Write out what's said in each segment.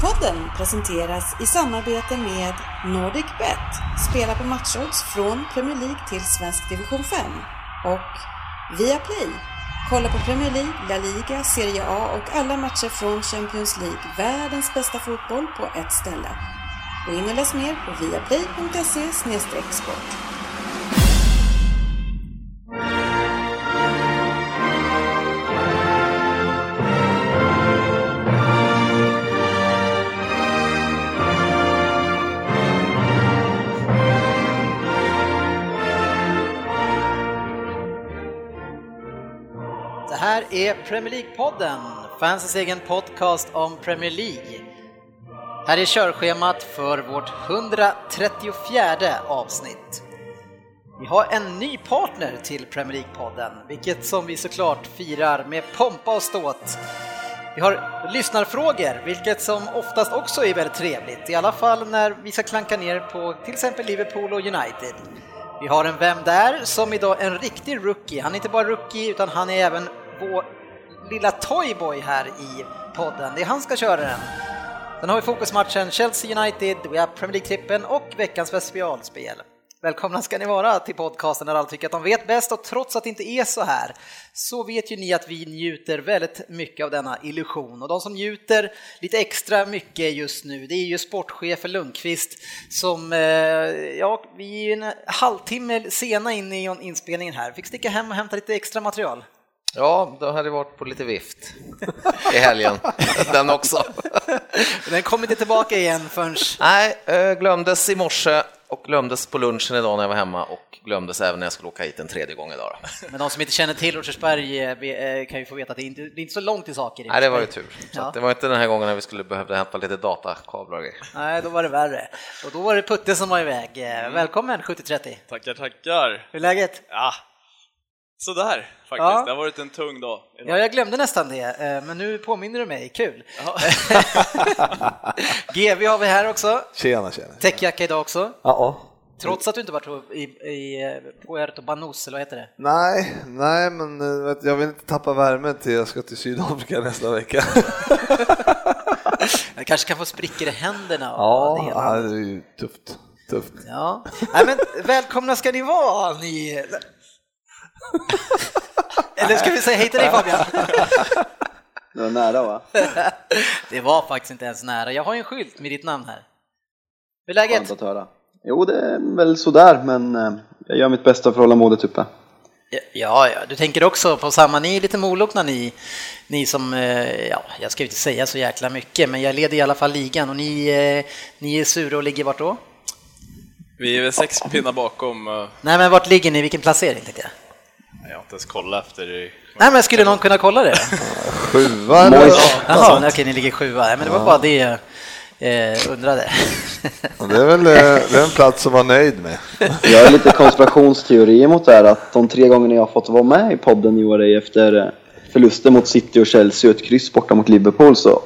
Podden presenteras i samarbete med NordicBet. Spela på matchodds från Premier League till svensk division 5. Och Viaplay. Kolla på Premier League, La Liga, Serie A och alla matcher från Champions League. Världens bästa fotboll på ett ställe. Gå in och läs mer på viaplay.se sport. Är Premier League-podden, fansens egen podcast om Premier League. Här är körschemat för vårt 134 avsnitt. Vi har en ny partner till Premier League-podden, vilket som vi såklart firar med pompa och ståt. Vi har lyssnarfrågor, vilket som oftast också är väldigt trevligt, i alla fall när vi ska klanka ner på till exempel Liverpool och United. Vi har en Vem där? som idag är en riktig rookie. Han är inte bara rookie utan han är även vår lilla toyboy här i podden. Det är han som ska köra den. Sen har vi fokusmatchen Chelsea United, vi har Premier League-trippen och veckans specialspel. Välkomna ska ni vara till podcasten där alla tycker att de vet bäst och trots att det inte är så här så vet ju ni att vi njuter väldigt mycket av denna illusion och de som njuter lite extra mycket just nu det är ju sportchefen Lundqvist som, eh, ja, vi är en halvtimme sena in i inspelningen här, fick sticka hem och hämta lite extra material. Ja, då hade det varit på lite vift i helgen, den också. Den kom inte tillbaka igen förrän... Nej, eh, glömdes i morse och glömdes på lunchen idag när jag var hemma och glömdes även när jag skulle åka hit en tredje gång idag. Men de som inte känner till Rosersberg eh, kan ju få veta att det inte det är inte så långt till saker. Nej, det var ju tur. Ja. det var inte den här gången när vi skulle behöva hämta lite datakablar. Nej, då var det värre. Och då var det Putte som var iväg. Mm. Välkommen 7030! Tackar, tackar! Hur är läget? Ja, sådär faktiskt. Ja. Det har varit en tung dag. Idag. Ja, jag glömde nästan det, eh, men nu påminner du mig. Kul! Ja. GV har vi här också. Tjena, tjena. Täckjacka idag också. Ja. Trots att du inte varit i, i Puerto Banús, eller vad heter det? Nej, nej, men eh, jag vill inte tappa värmen till jag ska till Sydafrika nästa vecka. jag kanske kan få sprickor i händerna. Ja, det, det är ju tufft. tufft. Ja. Nej, men välkomna ska ni vara, ni eller ska vi säga hej till dig Fabian? Det var nära va? Det var faktiskt inte ens nära. Jag har ju en skylt med ditt namn här. Hur är läget? Skönt att höra. Jo, det är väl sådär, men eh, jag gör mitt bästa för att hålla modet uppe. Ja, ja, du tänker också på samma, ni är lite molokna ni, ni som, eh, ja, jag ska inte säga så jäkla mycket, men jag leder i alla fall ligan och ni, eh, ni är sura och ligger vart då? Vi är väl sex pinnar bakom. Nej, men vart ligger ni? Vilken placering tänkte jag? Jag har inte ens kollat efter. Nej, men skulle någon kunna kolla det? sjua eller? Jaha, okej, ni ligger sjua. Nej, men det var bara det jag eh, undrade. det är väl eh, det är en plats att vara nöjd med. Jag har lite konspirationsteorier mot det här att de tre gånger jag har fått vara med i podden i år är efter eh, förluster mot City och Chelsea och ett kryss borta mot Liverpool så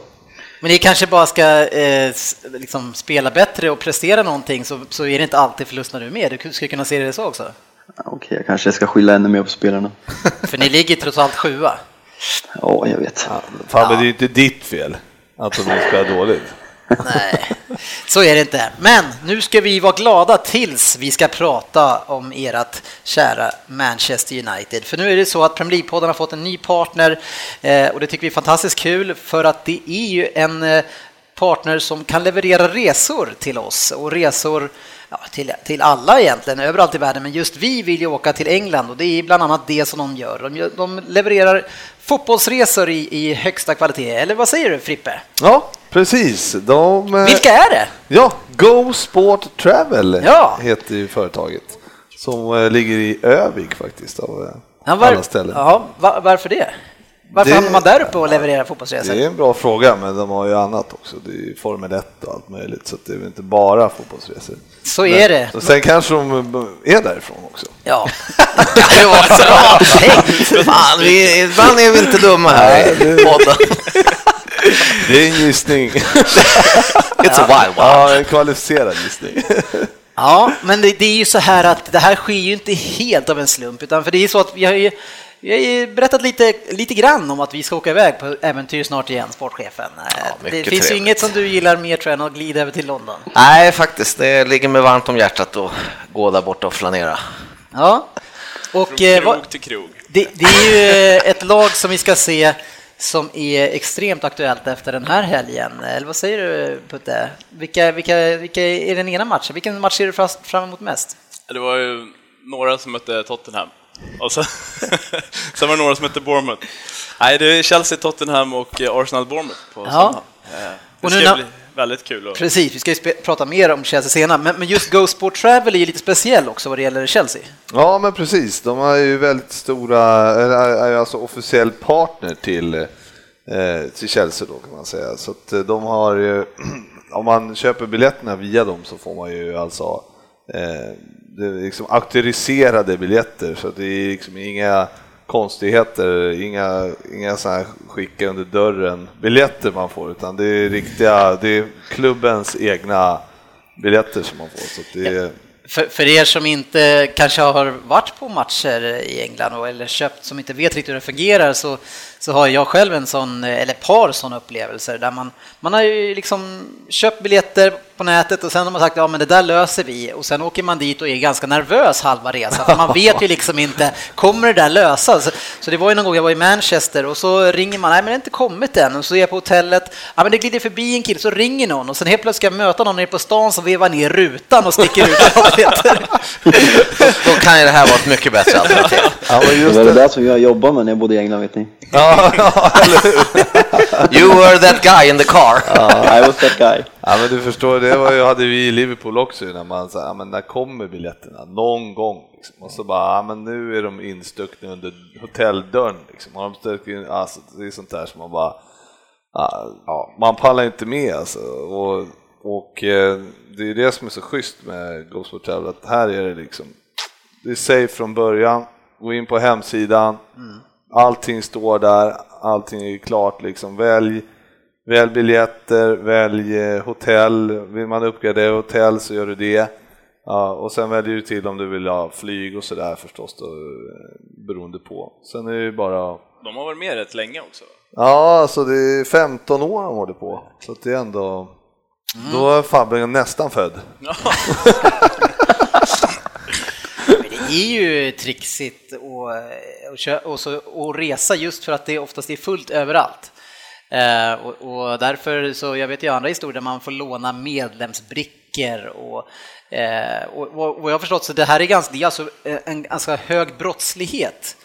men ni kanske bara ska eh, liksom spela bättre och prestera någonting så, så är det inte alltid förlust när du är med. Du skulle kunna se det så också. Okej, okay, jag kanske ska skylla ännu mer på spelarna. För ni ligger trots allt sjua. Ja, jag vet. Ja, fan, men det är ju inte ditt fel att de spelar dåligt. Nej, så är det inte. Men nu ska vi vara glada tills vi ska prata om ert kära Manchester United. För nu är det så att Premier League-podden har fått en ny partner eh, och det tycker vi är fantastiskt kul för att det är ju en eh, partner som kan leverera resor till oss och resor ja, till, till alla egentligen, överallt i världen, men just vi vill ju åka till England och det är bland annat det som de gör. De, de levererar fotbollsresor i, i högsta kvalitet, eller vad säger du Frippe? Ja, precis. De, eh, Vilka är det? Ja, Go Sport Travel ja. heter ju företaget som eh, ligger i Övik faktiskt av eh, ja, var, alla ställen. Ja, var, varför det? Varför det, hamnar man där uppe och levererar fotbollsresor? Det är en bra fråga, men de har ju annat också. Det är ju Formel 1 och allt möjligt, så det är inte bara fotbollsresor. Så är det. Och sen kanske de är därifrån också. Ja. Fan, vi, ibland är vi inte dumma här i podden. Det är en gissning. It's a wild one. Ja, en kvalificerad gissning. Ja, men det, det, är ju så här att det här sker ju inte helt av en slump, utan för det är så att vi har ju Vi har berättat lite, lite grann om att vi ska åka iväg på äventyr snart igen, sportchefen. Ja, det finns trevligt. ju inget som du gillar mer tror jag, än att glida över till London. Nej, faktiskt. Det ligger mig varmt om hjärtat att gå där borta och flanera. Ja. Och, Från krog eh, till krog. Det, det är ju eh, ett lag som vi ska se som är extremt aktuellt efter den här helgen. Eller vad säger du Putte? Vilka, vilka, vilka är den ena matchen? Vilken match ser du fram emot mest? Det var ju några som mötte Tottenham. Och sen, sen var det några som mötte Bournemouth. Nej, det är Chelsea, Tottenham och eh, Arsenal-Bournemouth på ja. samma. Det ska bli väldigt kul. Och... Precis, vi ska ju prata mer om Chelsea senare, men, men just Go Sport Travel är ju lite speciell också vad det gäller Chelsea. Ja, men precis. De är ju väldigt stora, är alltså officiell partner till, eh, till Chelsea då kan man säga. Så att eh, de har ju, om man köper biljetterna via dem så får man ju alltså eh, det är liksom auktoriserade biljetter så det är liksom inga konstigheter, inga, inga så här skicka under dörren biljetter man får, utan det är riktiga, det är klubbens egna biljetter som man får. Så det är... för, för, er som inte kanske har varit på matcher i England eller köpt, som inte vet riktigt hur det fungerar, så så har jag själv en sån, eller par sådana upplevelser där man, man har ju liksom köpt biljetter på nätet och sen har man sagt ja men det där löser vi och sen åker man dit och är ganska nervös halva resan för man vet ju liksom inte, kommer det där lösas? Så det var ju någon gång jag var i Manchester och så ringer man, nej men det har inte kommit än och så är jag på hotellet, ja men det glider förbi en kille, så ringer någon och sen helt plötsligt ska jag möta någon nere på stan som vevar ner rutan och sticker ut Då kan ju det här vara ett mycket bättre alternativ. Ja, det var det där som jag jobbade med när jag bodde i England vet ni. you were that guy in the car. ja, I was that guy. Ja, men du förstår, det var ju, hade vi i Liverpool också när man sa, ja, men när kommer biljetterna? Någon gång. Liksom. Och så bara, ja, men nu är de instuckna under hotelldörren. Liksom. Har de stuckit in, alltså, det är sånt där som man bara, ja, man pallar inte med alltså. Och, och eh, det är det som är så schysst med Ghost Hotel, att här är det liksom, det är safe från början, gå in på hemsidan, mm Allting står där, allting är klart liksom. Välj, välj biljetter, välj eh, hotell. Vill man uppgradera hotell så gör du det. Ja, och sen väljer du till om du vill ha flyg och sådär förstås då, eh, beroende på. Sen är det bara... De har varit med rätt länge också? Ja, alltså det är 15 år de håller på, så det är ändå... Mm. Då är Fabben nästan född. är ju trixigt och, och, så, och resa just för att det oftast är fullt överallt. Eh, och, och, därför så, jag vet ju andra historier där man får låna medlemsbrickor och, eh, och, och, jag har förstått så det här är ganska, det är alltså en ganska hög brottslighet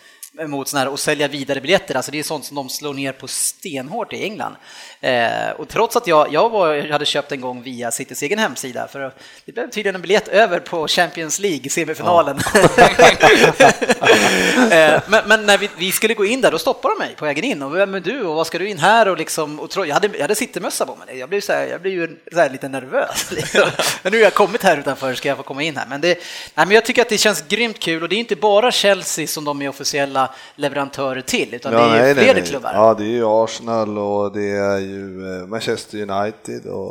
mot såna här och sälja vidare biljetter. Alltså det är sånt som de slår ner på stenhårt i England. Eh, och trots att jag, jag, var, hade köpt en gång via Citys egen hemsida, för det blev tydligen en biljett över på Champions League, semifinalen. Ja. eh, men, men, när vi, vi, skulle gå in där, då stoppade de mig på vägen in. Och vem är du och vad ska du in här? Och liksom, och tro, jag, hade, jag hade sittemössa på mig. Jag blev, så här, jag blev ju så här lite nervös. Liksom. Men nu har jag kommit här utanför, ska jag få komma in här. Men, det, nej, men jag tycker att det känns grymt kul och det är inte bara Chelsea som de är officiella leverantörer till, utan ja, det är nej, fler klubbar. Ja, det är ju Arsenal och det är ju eh, Manchester United och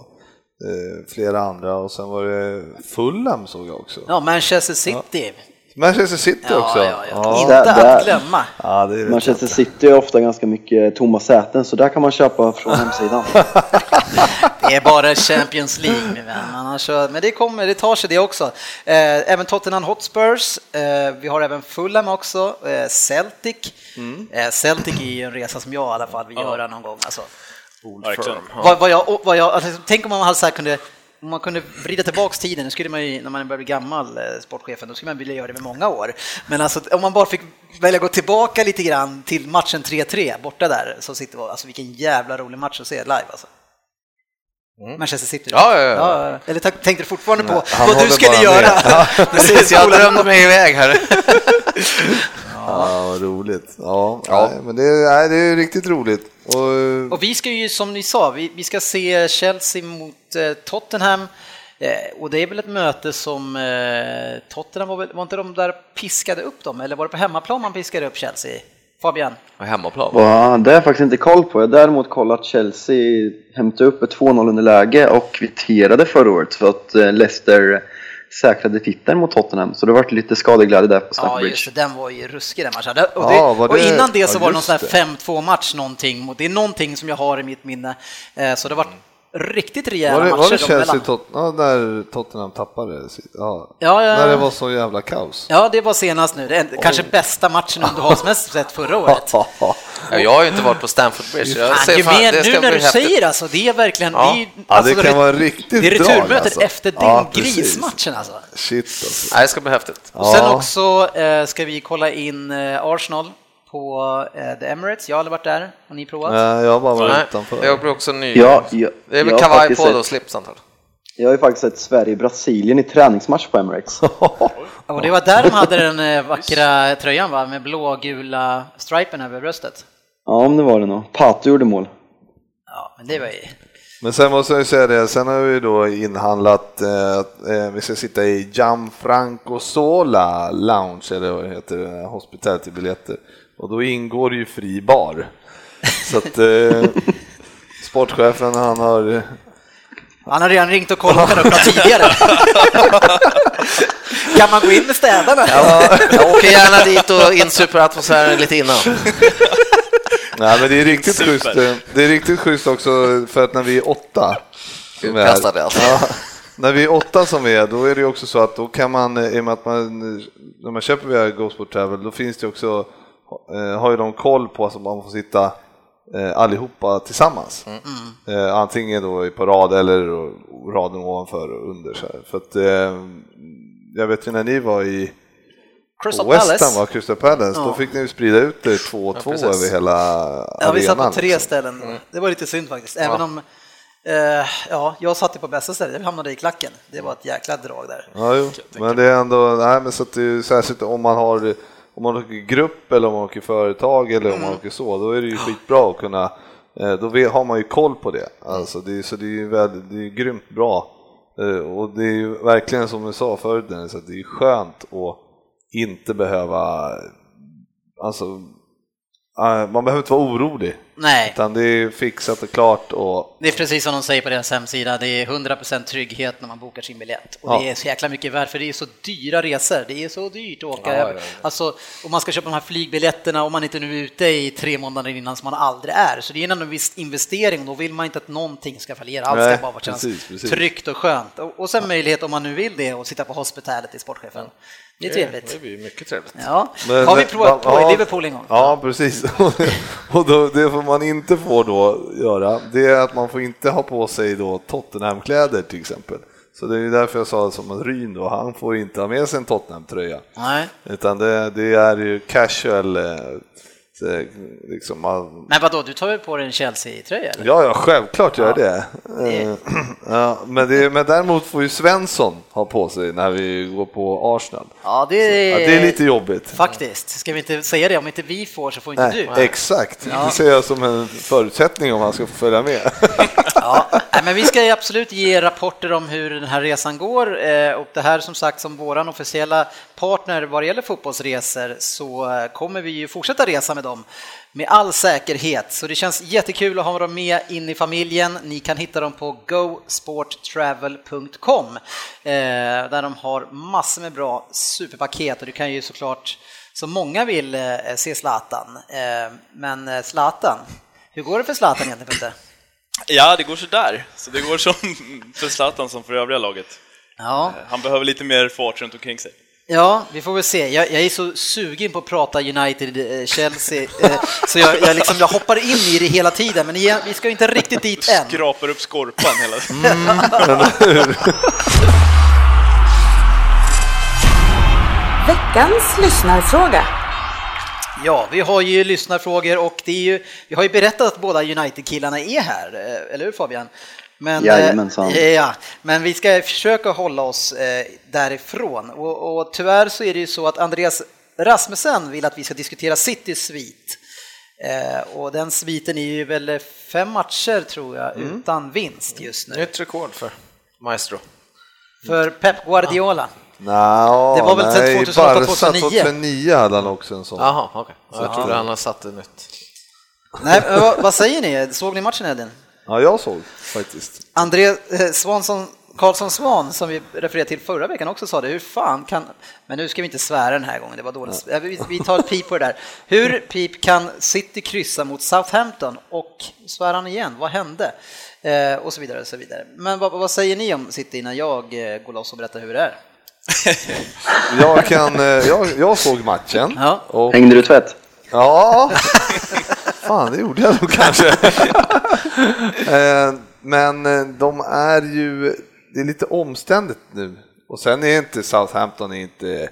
eh, flera andra och sen var det Fulham såg jag också. Ja, Manchester City. Ja. Manchester City ja, också. Ja, ja. Inte där, att glömma. Ja, Manchester City är ofta ganska mycket tomma säten, så där kan man köpa från hemsidan. det är bara Champions League, min vän. Annars, men det kommer, det tar sig det också. Eh, även Tottenham Hotspurs, eh, vi har även Fulham också, eh, Celtic. Mm. Celtic är ju en resa som jag i alla fall vill göra någon gång. Alltså. Vad, vad jag, vad jag, alltså, tänk om man hade så kunde om man kunde vrida tillbaks tiden, nu skulle man ju, när man börjar bli gammal, eh, sportchefen, då skulle man vilja göra det med många år. Men alltså, om man bara fick välja gå tillbaka lite grann till matchen 3-3 borta där, så sitter vi, alltså vilken jävla rolig match att se live alltså. Mm. Manchester City? Ja, ja, ja. ja, Eller tänkte du fortfarande på Nej, vad du skulle göra? Ja, precis, jag drömde mig iväg här. Ja, vad roligt. Ja, ja. Nej, men det är, nej, det är riktigt roligt. Och, och vi ska ju, som ni sa, vi, vi ska se Chelsea mot eh, Tottenham. Eh, och det är väl ett möte som eh, Tottenham var, var inte de där piskade upp dem, eller var det på hemmaplan man piskade upp Chelsea? Fabian? På hemmaplan? Ja, det har jag faktiskt inte koll på. Jag har däremot kollat Chelsea hämta upp ett 2-0 underläge och kvitterade förra året för att Leicester säkrade titeln mot Tottenham. Så det har varit lite skadeglädje där på Ja, Stamford just Bridge. det, den var ju ruskig den matchen. Och, det, Ja, var och innan det så ja, var det någon just sån här 5-2 match någonting, det är någonting som jag har i mitt minne. Eh, Så det har varit riktigt rejäla Var det, var matcher det dem Chelsea emellan. tot, ja, när Tottenham tappade? Ja. Ja, ja. När det var så jävla kaos. Ja, det var senast nu. Det är kanske bästa matchen underhållsmässigt sett förra året. Ja, jag har ju inte varit på Stamford Bridge. Jag ser fan, det ska nu när du häftigt. säger alltså, det är verkligen... Ja. Det är, alltså, det kan vara riktigt Det är returmötet alltså. efter din Ja, precis. grismatchen alltså. Shit alltså. Nej, det ska bli häftigt. Och sen Ja. också eh, ska vi kolla in eh, Arsenal på eh, The Emirates. Jag har aldrig varit där. Har ni provat? Nej, jag har bara varit Nej, utanför. jag blir också ny. Ja, jag, Det är väl kavaj faktiskt på då, slips antagligen. Jag har ju faktiskt sett Sverige-Brasilien i träningsmatch på Emirates. Och det var där de hade den eh, vackra tröjan va? Med blågula stripen över bröstet. Ja, om det var det nog. Pato gjorde mål. Ja, men det var ju... Men sen måste jag ju säga det, sen har vi då inhandlat, eh, att, eh, vi ska sitta i Gianfranco Sola Lounge, eller vad det heter, eh, hospitality-biljetter. Och då ingår ju fri bar. Så att eh, sportchefen han har, Han har redan ringt och kollat kan öppna tidigare. kan man gå in med städarna? Jag åker gärna dit och insuper atmosfären lite innan. nej men det är riktigt Super. schysst, eh, det är riktigt schysst också för att när vi är åtta, som är Utkastade alltså. Ja, när vi är åtta som vi är, då är det också så att då kan man, eh, i och med att man, när man köper via GoSport Travel, då finns det också, eh, har ju de koll på att man får sitta eh, allihopa tillsammans. Eh, antingen då på rad eller då raden ovanför och under. Så här. För att, eh, jag vet ju när ni var i Crystal West Ham, Palace. var Crystal Palace, då Ja. fick ni ju sprida ut det två och Ja, två precis. över hela Ja, vi satt på arenan, tre liksom. ställen. Det var lite synd faktiskt. Även om eh, ja, jag satt ju på bästa stället, jag hamnade i klacken. Det var ett jäkla drag där. Ja, jo. men det är ändå, nej men så att det är särskilt om man har, om man åker grupp eller om man åker företag eller om man åker så, då är det ju skitbra att kunna, eh, då har man ju koll på det. Alltså det är, så det är ju väldigt, det är grymt bra. Eh, Och det är ju verkligen som du sa förut Dennis, att det är skönt att inte behöva, alltså, man behöver inte vara orolig, Nej, utan det är fixat och klart och det är precis som de säger på deras hemsida, det är 100% trygghet när man bokar sin biljett. Och Ja. det är så jäkla mycket värt, för det är så dyra resor. Det är så dyrt att åka. Ja, ja. Alltså, om man ska köpa de här flygbiljetterna, om man inte nu är ute i tre månader innan som man aldrig är. Så det är ändå en viss investering och då vill man inte att någonting ska fallera. Allt ska bara precis. tryggt och skönt. Och, och sen möjlighet, om man nu vill det, att sitta på hospitalet i sportchefen. Det är trevligt. Det blir mycket trevligt. Ja, Men- har vi men- provat på ja, i Liverpool en gång? Ja, precis. och då, det får man inte får då göra, det är att man får inte ha på sig då Tottenham-kläder till exempel. Så det är ju därför jag sa som en Ryn då, han får inte ha med sig en Tottenham-tröja. Nej. Utan det, det är ju casual, eh, liksom, man, Men vadå, du tar väl på dig en Chelsea-tröja? Ja, ja, självklart gör jag det. Eh, Ja, men, det. Men däremot får ju Svensson ha på sig när vi går på Arsenal. Ja, det är, Ja, det är lite jobbigt. Faktiskt. Ska vi inte säga det? Om inte vi får så får inte Nej, du. exakt, det ser jag som en förutsättning om han ska få följa med. Ja, men vi ska ju absolut ge rapporter om hur den här resan går eh, och det här som sagt som våran officiella partner vad det gäller fotbollsresor så eh, kommer vi ju fortsätta resa med dem med all säkerhet. Så det känns jättekul att ha dem med in i familjen. Ni kan hitta dem på gosporttravel.com eh, där de har massor med bra superpaket och du kan ju såklart som många vill eh, se Zlatan. Men Zlatan, hur går det för Zlatan egentligen Peter? Ja, det går så där. Så det går som för Zlatan som för övriga laget. Ja. Han behöver lite mer fart runt omkring sig. Ja, vi får väl se. Jag, jag är så sugen på att prata United, eh, Chelsea, eh, så jag, jag, liksom, jag hoppar in i det hela tiden, men igen, vi ska inte riktigt dit än. Skrapar upp skorpan hela Veckans lyssnarfråga. Ja, vi har ju lyssnarfrågor och det är ju, vi har ju berättat att båda United-killarna är här, eh, eller hur Fabian? Men, eh, Jajamensan. ja, men vi ska försöka hålla oss eh, därifrån och, och tyvärr så är det ju så att Andreas Rasmussen vill att vi ska diskutera Citys svit. Eh, och den sviten är ju väl fem matcher tror jag utan vinst just nu. Nytt rekord för Maestro. För Pep Guardiola. Nå, Det var väl nej, 2008, Barca 2009. 2009 hade han också en sån. Jaha, okej. Så jag trodde han hade satt ett nytt. Nej, vad, vad säger ni? Såg ni matchen Edin? Ja, jag såg faktiskt. André eh, Svansson Karlsson Svan som vi refererade till förra veckan också sa det, hur fan kan, men nu ska vi inte svära den här gången, det var dåligt. Vi, vi tar ett pip på det där. Hur pip kan City kryssa mot Southampton och svär han igen, vad hände? Eh, och så vidare och så vidare. Men vad, vad, säger ni om City innan jag eh, går loss och berättar hur det är? jag, kan, jag, jag såg matchen. Ja. Och, Hängde du tvätt? Ja, fan det gjorde jag nog kanske. Eh, men eh, de är ju, det är lite omständigt nu. Och sen är inte Southampton inte,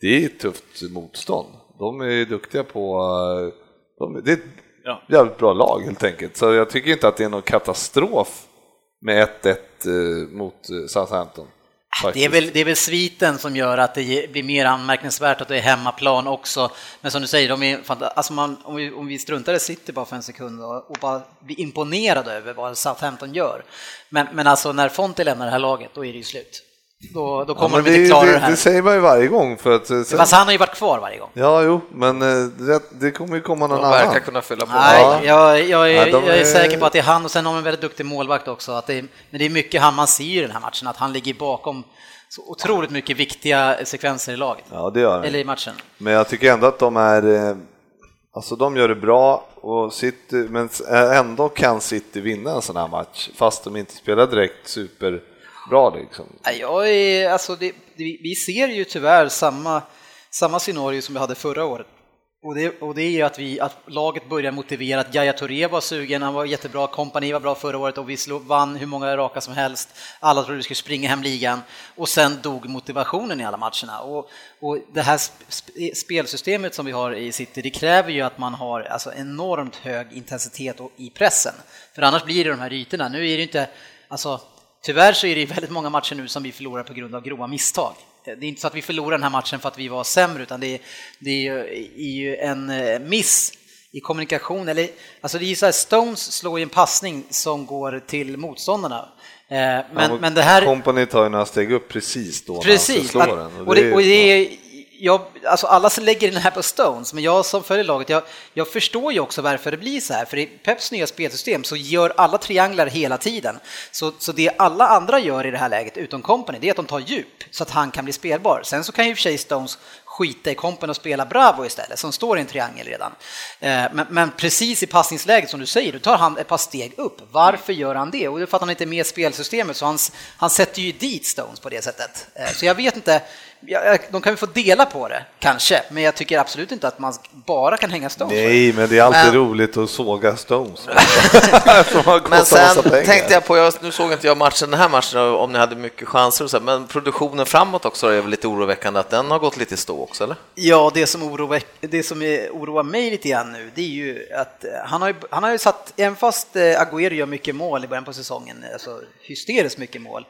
det är ett tufft motstånd. De är duktiga på, de, det är ett ja. jävligt bra lag helt enkelt. Så jag tycker inte att det är någon katastrof med 1-1 mot Southampton. Det är, väl, det är väl sviten som gör att det blir mer anmärkningsvärt att det är hemmaplan också. Men som du säger, de är, alltså man, om, vi, om vi struntar i City bara för en sekund och, och bara blir imponerade över vad Southampton gör. Men, men alltså när Fonte lämnar det här laget, då är det ju slut. Då, då kommer ja, de inte klara det, det, här. Det säger man ju varje gång. För att, sen... Fast han har ju varit kvar varje gång. Ja, jo, men eh, det, det kommer ju komma någon de annan. verkar kunna fylla på. Nej, ja. jag, jag, är, ja, jag är säker på att det är han och sen har de en väldigt duktig målvakt också. Att det är, men det är mycket han, man ser ju i den här matchen, att han ligger bakom så otroligt mycket viktiga sekvenser i laget. Ja, det gör Eller i matchen. Men jag tycker ändå att de är, eh, alltså de gör det bra, och City, men ändå kan City vinna en sån här match, fast de inte spelar direkt Bra Liksom. Jag är, alltså det, vi ser ju tyvärr samma, samma scenario som vi hade förra året. Och det, och det är ju att, vi, att laget börjar motivera att Jaya Touré var sugen, han var jättebra, kompani var bra förra året och vi slog, vann hur många raka som helst. Alla trodde vi skulle springa hem ligan och sen dog motivationen i alla matcherna. Och, och det här spelsystemet som vi har i City, det kräver ju att man har alltså enormt hög intensitet i pressen. För annars blir det de här ytorna. Nu är det inte, alltså tyvärr så är det väldigt många matcher nu som vi förlorar på grund av grova misstag. Det är inte så att vi förlorar den här matchen för att vi var sämre, utan det är, det är ju en eh, miss i kommunikation. Eller, alltså det är så här, Stones slår ju en passning som går till motståndarna. Eh, men, ja, men det här... Company tar ju några steg upp precis då precis, när han slå den. Och det, och det är, jag, alltså alla lägger den här på Stones, men jag som följer laget, jag, jag förstår ju också varför det blir så här, för i Peps nya spelsystem så gör alla trianglar hela tiden. Så, så det alla andra gör i det här läget, utom Company, det är att de tar djup så att han kan bli spelbar. Sen så kan ju i och för sig Stones skita i kompen och spela Bravo istället, som står i en triangel redan. Eh, men, men, precis i passningsläget som du säger, då tar han ett par steg upp. Varför gör han det? Och det är för att han inte är med i spelsystemet, så han, han sätter ju dit Stones på det sättet. Eh, så jag vet inte, de kan väl få dela på det, kanske, men jag tycker absolut inte att man bara kan hänga Stones. Nej, men det är alltid men... roligt att såga Stones. men sen tänkte jag på, jag, nu såg inte jag matchen, den här matchen, om ni hade mycket chanser och så, men produktionen framåt också är väl lite oroväckande att den har gått lite stå också, eller? Ja, det som, oroar, det som oroar mig lite grann nu, det är ju att han har ju, han har ju satt, även fast eh, Agüero gör mycket mål i början på säsongen, alltså hysteriskt mycket mål,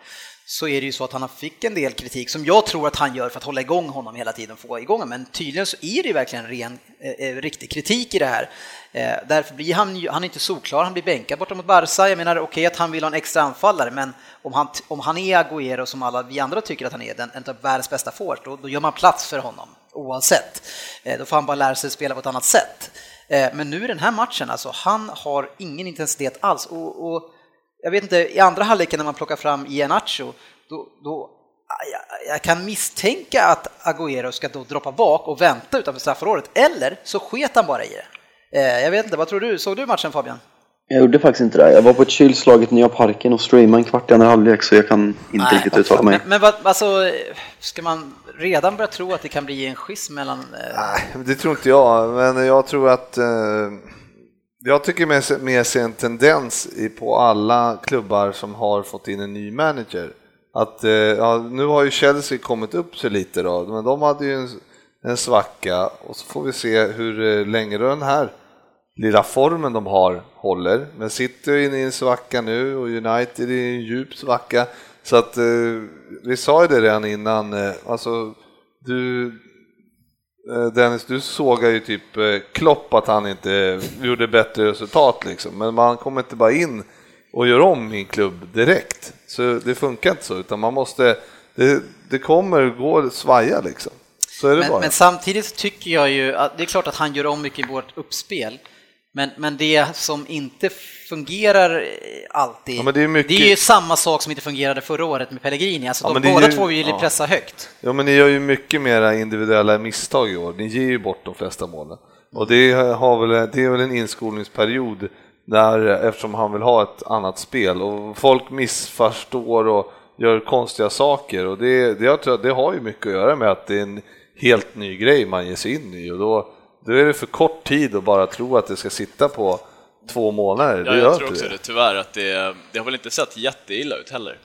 så är det ju så att han fick en del kritik som jag tror att han gör för att hålla igång honom hela tiden, få igång honom. Men tydligen så är det verkligen ren, eh, eh, riktig kritik i det här. Eh, därför blir han, han är inte solklar, han blir bänkad borta mot Barca. Jag menar okej okay, att han vill ha en extra anfallare, men om han, om han är Agüero som alla vi andra tycker att han är, den, en av världens bästa forwards, då, då gör man plats för honom oavsett. Eh, då får han bara lära sig spela på ett annat sätt. Eh, men nu i den här matchen, alltså, han har ingen intensitet alls. och, och jag vet inte, i andra halvleken när man plockar fram Ianacho, då, då jag, jag, kan misstänka att Agüero ska då droppa bak och vänta utanför straffområdet, eller så sket han bara i det. Eh, jag vet inte, vad tror du? Såg du matchen Fabian? Jag gjorde faktiskt inte det. Jag var på ett kylslaget Nya Parken och streamade en kvart i andra halvlek så jag kan inte Nej, riktigt uttala mig. Men, men vad, alltså, ska man redan börja tro att det kan bli en schism mellan... Eh... Nej, det tror inte jag, men jag tror att eh jag tycker mer se en tendens på alla klubbar som har fått in en ny manager. Att, eh, ja, nu har ju Chelsea kommit upp sig lite då, men de hade ju en, en svacka och så får vi se hur eh, länge den här lilla formen de har håller. Men City inne i en svacka nu och United i en djup svacka. Så att eh, vi sa ju det redan innan, alltså du, Dennis, du sågar ju typ eh, Klopp att han inte gjorde bättre resultat liksom, men man kommer inte bara in och gör om i en klubb direkt. Så det funkar inte så, utan man måste, det, det kommer gå svaja liksom. Men. Men samtidigt tycker jag ju att det är klart att han gör om mycket i vårt uppspel, Men, men det som inte fungerar eh, alltid, ja, det, är mycket... det är ju samma sak som inte fungerade förra året med Pellegrini. Alltså ja, de, båda ju... två vill ju pressa högt. Ja, men ni gör ju mycket mera individuella misstag i år. Ni ger ju bort de flesta målen. Och det, har väl, det är väl en inskolningsperiod där, eftersom han vill ha ett annat spel och folk missförstår och gör konstiga saker och det, det, jag tror, det har ju mycket att göra med att det är en helt ny grej man ger sig in i och då, då är det för kort tid att bara tro att det ska sitta på två månader. Ja, jag tror också det. det, tyvärr, att det, det har väl inte sett jätteilla ut heller.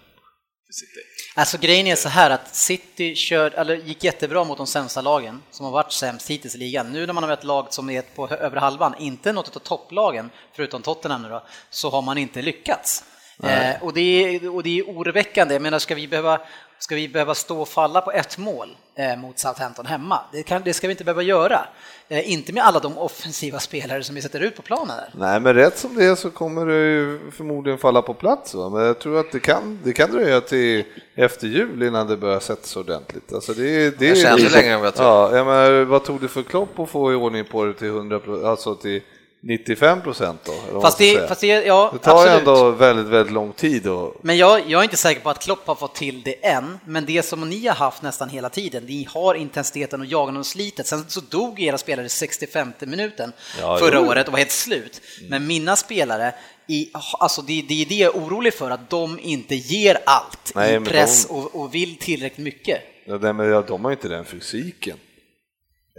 Alltså grejen är så här att City kör, eller gick jättebra mot de sämsta lagen som har varit sämst hittills i ligan. Nu när man har mött lag som är på över halvan, inte något av topplagen, förutom Tottenham nu då, så har man inte lyckats. Eh, och, det är, och det är oroväckande. Jag menar, ska vi behöva Ska vi behöva stå och falla på ett mål eh, mot Southampton hemma? Det, kan, det, ska vi inte behöva göra. Eh, inte med alla de offensiva spelare som vi sätter ut på planen. Där. Nej, men rätt som det är så kommer det ju förmodligen falla på plats. Va? Men jag tror att det kan, det kan dröja till efter jul innan det börjar sättas ordentligt. Alltså det, det, det känns längre än vad jag tror. Ja, jag menar, vad tog det för Klopp att få i ordning på det till 100 alltså till 95 procent då? Fast det, fast det, ja, det tar absolut. ändå väldigt, väldigt lång tid. Och... Men jag, jag är inte säker på att Klopp har fått till det än, men det som ni har haft nästan hela tiden, ni har intensiteten och jagandet och slitet. Sen så dog era spelare i 65 minuten ja, förra jo. året och var helt slut. Mm. Men mina spelare, i, alltså det, det är det jag är orolig för, att de inte ger allt Nej, i press de... och, och, vill tillräckligt mycket. Ja, men de har inte den fysiken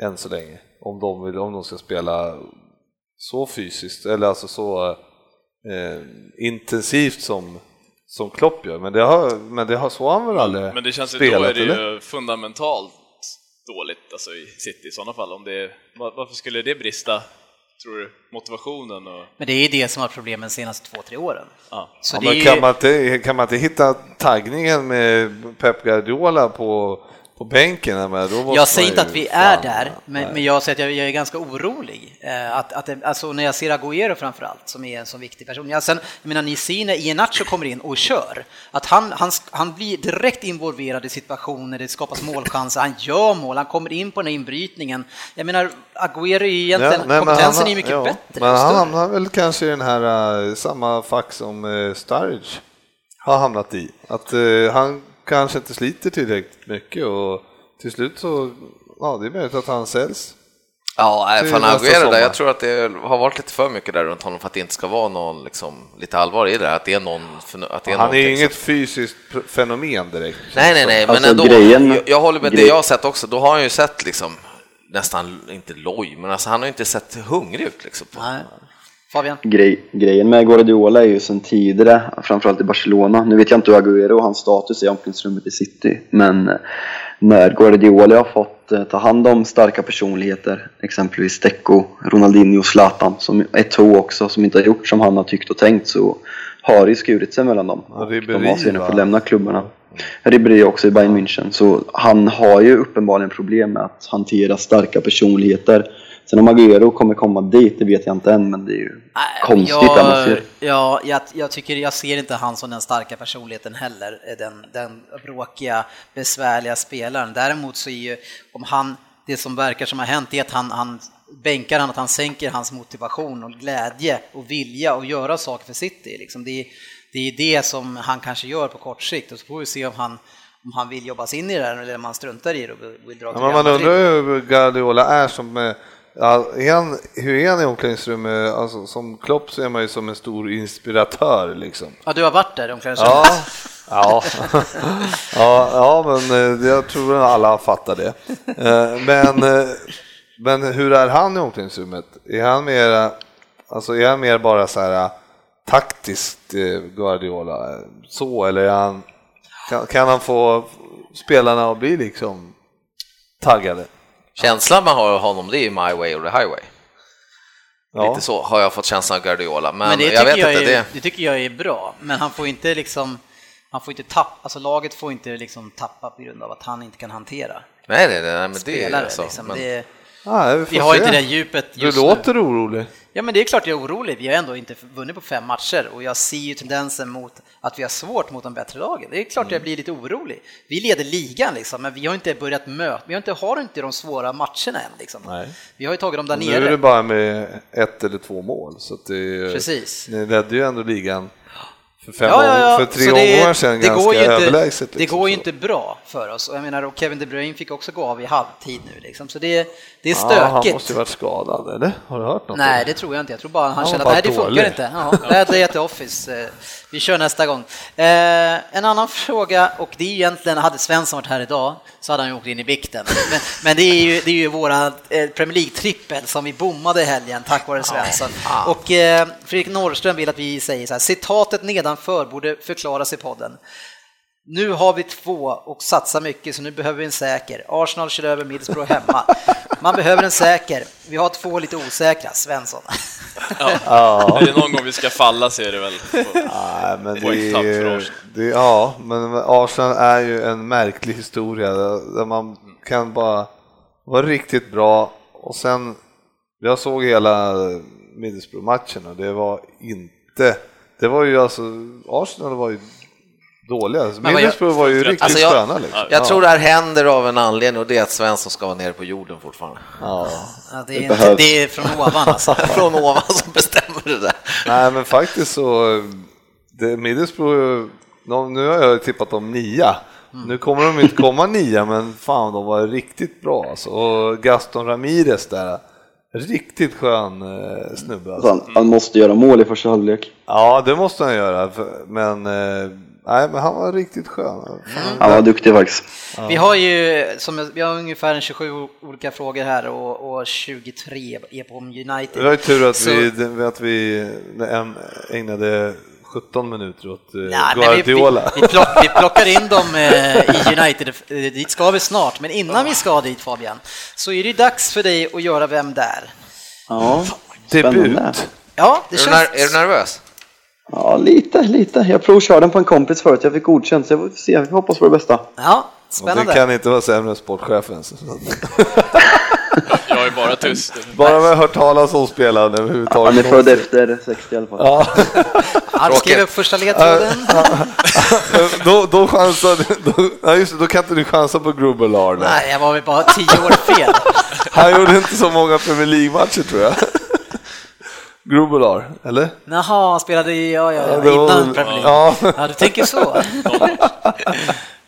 än så länge, om de, vill, om de ska spela så fysiskt, eller alltså så eh, intensivt som, som Klopp gör, men det har, men det har så han väl aldrig Men det känns ju, då är det eller? ju fundamentalt dåligt alltså i City i sådana fall. Om det, varför skulle det brista, tror du, motivationen? Och... Men det är det som har problemen de senaste två, tre åren. Ja. Ja, men kan, man inte, kan man inte hitta taggningen med Pep Guardiola på på bänken. Men då jag säger inte att vi är fan, där, men, men, jag säger att jag, jag är ganska orolig. Eh, att, att det, alltså när jag ser Agüero framför allt, som är en så viktig person. Ja, sen, jag menar, ni ser när Iheanacho kommer in och kör, att han, han, han blir direkt involverad i situationer, det skapas målchanser, han gör mål, han kommer in på den här inbrytningen. Jag menar, Agüero är egentligen, ja, nej, kompetensen han, är mycket ja, bättre. Men han hamnar väl kanske i den här, uh, samma fack som uh, Sturridge har hamnat i. Att uh, han kanske inte sliter tillräckligt mycket och till slut så, ja det är möjligt att han säljs. Ja, fan Agüero där, jag tror att det har varit lite för mycket där runt honom för att det inte ska vara någon, liksom, lite allvar i det, att det är någon... Att det är han är inget fysiskt fenomen direkt. Nej, nej, nej, men alltså, ändå, grejen, jag, jag håller med grej... det jag har sett också, då har han ju sett liksom nästan, inte loj, men alltså han har inte sett hungrig ut liksom. Nej. Fabian? Grej, grejen med Guardiola är ju sen tidigare, framförallt i Barcelona, nu vet jag inte hur Agüero och hans status är i omklädningsrummet i City, men eh, när Guardiola har fått eh, ta hand om starka personligheter, exempelvis Deco, Ronaldinho och Zlatan, som är två också, som inte har gjort som han har tyckt och tänkt, så har det skurit sig mellan dem. Och de har sedan fått lämna klubbarna. Ribéry också i Bayern München, så han har ju uppenbarligen problem med att hantera starka personligheter Sen om Agüero kommer komma dit, det vet jag inte än, men det är ju Nej, konstigt jag, ser. Ja, jag, jag, tycker, jag ser inte han som den starka personligheten heller, den, den bråkiga, besvärliga spelaren. Däremot så är ju, om han, det som verkar som har hänt är att han, han bänkar han, att han sänker hans motivation och glädje och vilja att göra saker för City. Liksom det, det är det som han kanske gör på kort sikt och så får vi se om han om han vill jobba sig in i det eller om han struntar i det och vill dra till ja, Man undrar hur Guardiola är som eh, Ja, är han, hur är han i omklädningsrummet? Alltså, som Klopp så är man ju som en stor inspiratör liksom. Ja, du har varit där i omklädningsrummet? Ja, ja. ja, ja, men eh, jag tror att alla fattar det. Eh, men, eh, men hur är han i omklädningsrummet? Är han mer, alltså är han mer bara så här taktiskt Guardiola så eller är han, kan, kan han få spelarna att bli liksom taggade? Känslan man har av honom det är My Way or the Highway. Ja. Lite så har jag fått känslan av Guardiola, men, men det jag vet jag inte. Är, det... det tycker jag är bra, men han får inte liksom han får inte tappa, alltså laget får inte liksom tappa på grund av att han inte kan hantera. Nej, nej, nej men det är alltså, liksom, men... det, Ja, vi, vi har se. inte det djupet just Du låter nu. orolig. Ja, men det är klart jag är orolig. Vi har ändå inte vunnit på fem matcher och jag ser ju tendensen mot att vi har svårt mot de bättre lagen. Det är klart mm. jag blir lite orolig. Vi leder ligan liksom, men vi har inte börjat möta, vi har inte, har inte de svåra matcherna än liksom. Nej. Vi har ju tagit dem där nere. Nu är det bara med ett eller två mål, så det, Precis. ni ledde ju ändå ligan för, fem ja, ja, ja. för tre omgångar sedan det ganska överlägset. Liksom, det går ju inte bra för oss. Och jag menar, och Kevin De Bruyne fick också gå av i halvtid nu. Liksom. Så det, det är stökigt. Ja, han måste ju varit skadad, eller? Har du hört något? Nej, det tror jag inte. Jag tror bara han, han känner att nej, det funkar inte. Ja, det är office. Eh, vi kör nästa gång. Eh, en annan fråga, och det är egentligen, hade Svensson varit här idag så hade han ju åkt in i bikten. Men, men det är ju, det är ju våra eh, Premier League-trippel som vi bommade i helgen tack vare Svensson. Och eh, Fredrik Norrström vill att vi säger så här, citatet nedanför borde förklaras i podden. Nu har vi två och satsar mycket så nu behöver vi en säker. Arsenal kör över Middlesbrough hemma. Man behöver en säker. Vi har två lite osäkra, Svensson. Ja. ja. Är det någon gång vi ska falla så är det väl på, ja, men det är, det, Ja, men Arsenal är ju en märklig historia där man kan bara vara riktigt bra och sen, jag såg hela Middlesbrough-matchen och det var inte, det var ju alltså, Arsenal var ju dåliga. Middlesbrough var ju riktigt alltså jag, sköna. Liksom. Jag tror det här händer av en anledning och det är att Svensson ska vara nere på jorden fortfarande. Ja. ja det, är inte, det är från ovan alltså. från ovan som bestämmer det där. Nej men faktiskt så, det, Middlesbrough, nu har jag tippat dem nia. Mm. Nu kommer de inte komma nia, men fan de var riktigt bra alltså. Och Gaston Ramirez där, riktigt skön eh, snubbe. Alltså. Han, han, måste göra mål i första halvlek. Ja, det måste han göra, men eh, Nej, men han var riktigt skön. Mm. Han var duktig faktiskt. Vi har ju som, vi har ungefär 27 olika frågor här och, och 23 är på United. Det var ju tur att Så... vi, att vi ägnade 17 minuter åt eh, ja, Guardiola. Vi, vi, plock, vi, plockar in dem eh, i United, dit ska vi snart, men innan vi ska dit Fabian, så är det dags för dig att göra Vem där? Ja, Debut. Ja, det är, känns... du är du nervös? Ja, lite, lite. Jag provkörde den på en kompis förut, jag fick godkänt, så jag får se, vi hoppas på det bästa. Ja, spännande. Och det kan inte vara sämre än sportchefen. jag är bara tyst. Bara med hört talas om spelaren överhuvudtaget. Han är född efter 60 i alla fall. Ja. Han skrev upp första ledtråden. då, då chansar då, just då kan inte du chansa på Grubbelar. Nej, jag var väl bara tio år fel. Han gjorde inte så många Premier League-matcher tror jag. Grubelar, eller? Jaha, han spelade i, ja, ja, ja innan Premier League. Ja. ja, du tänker så.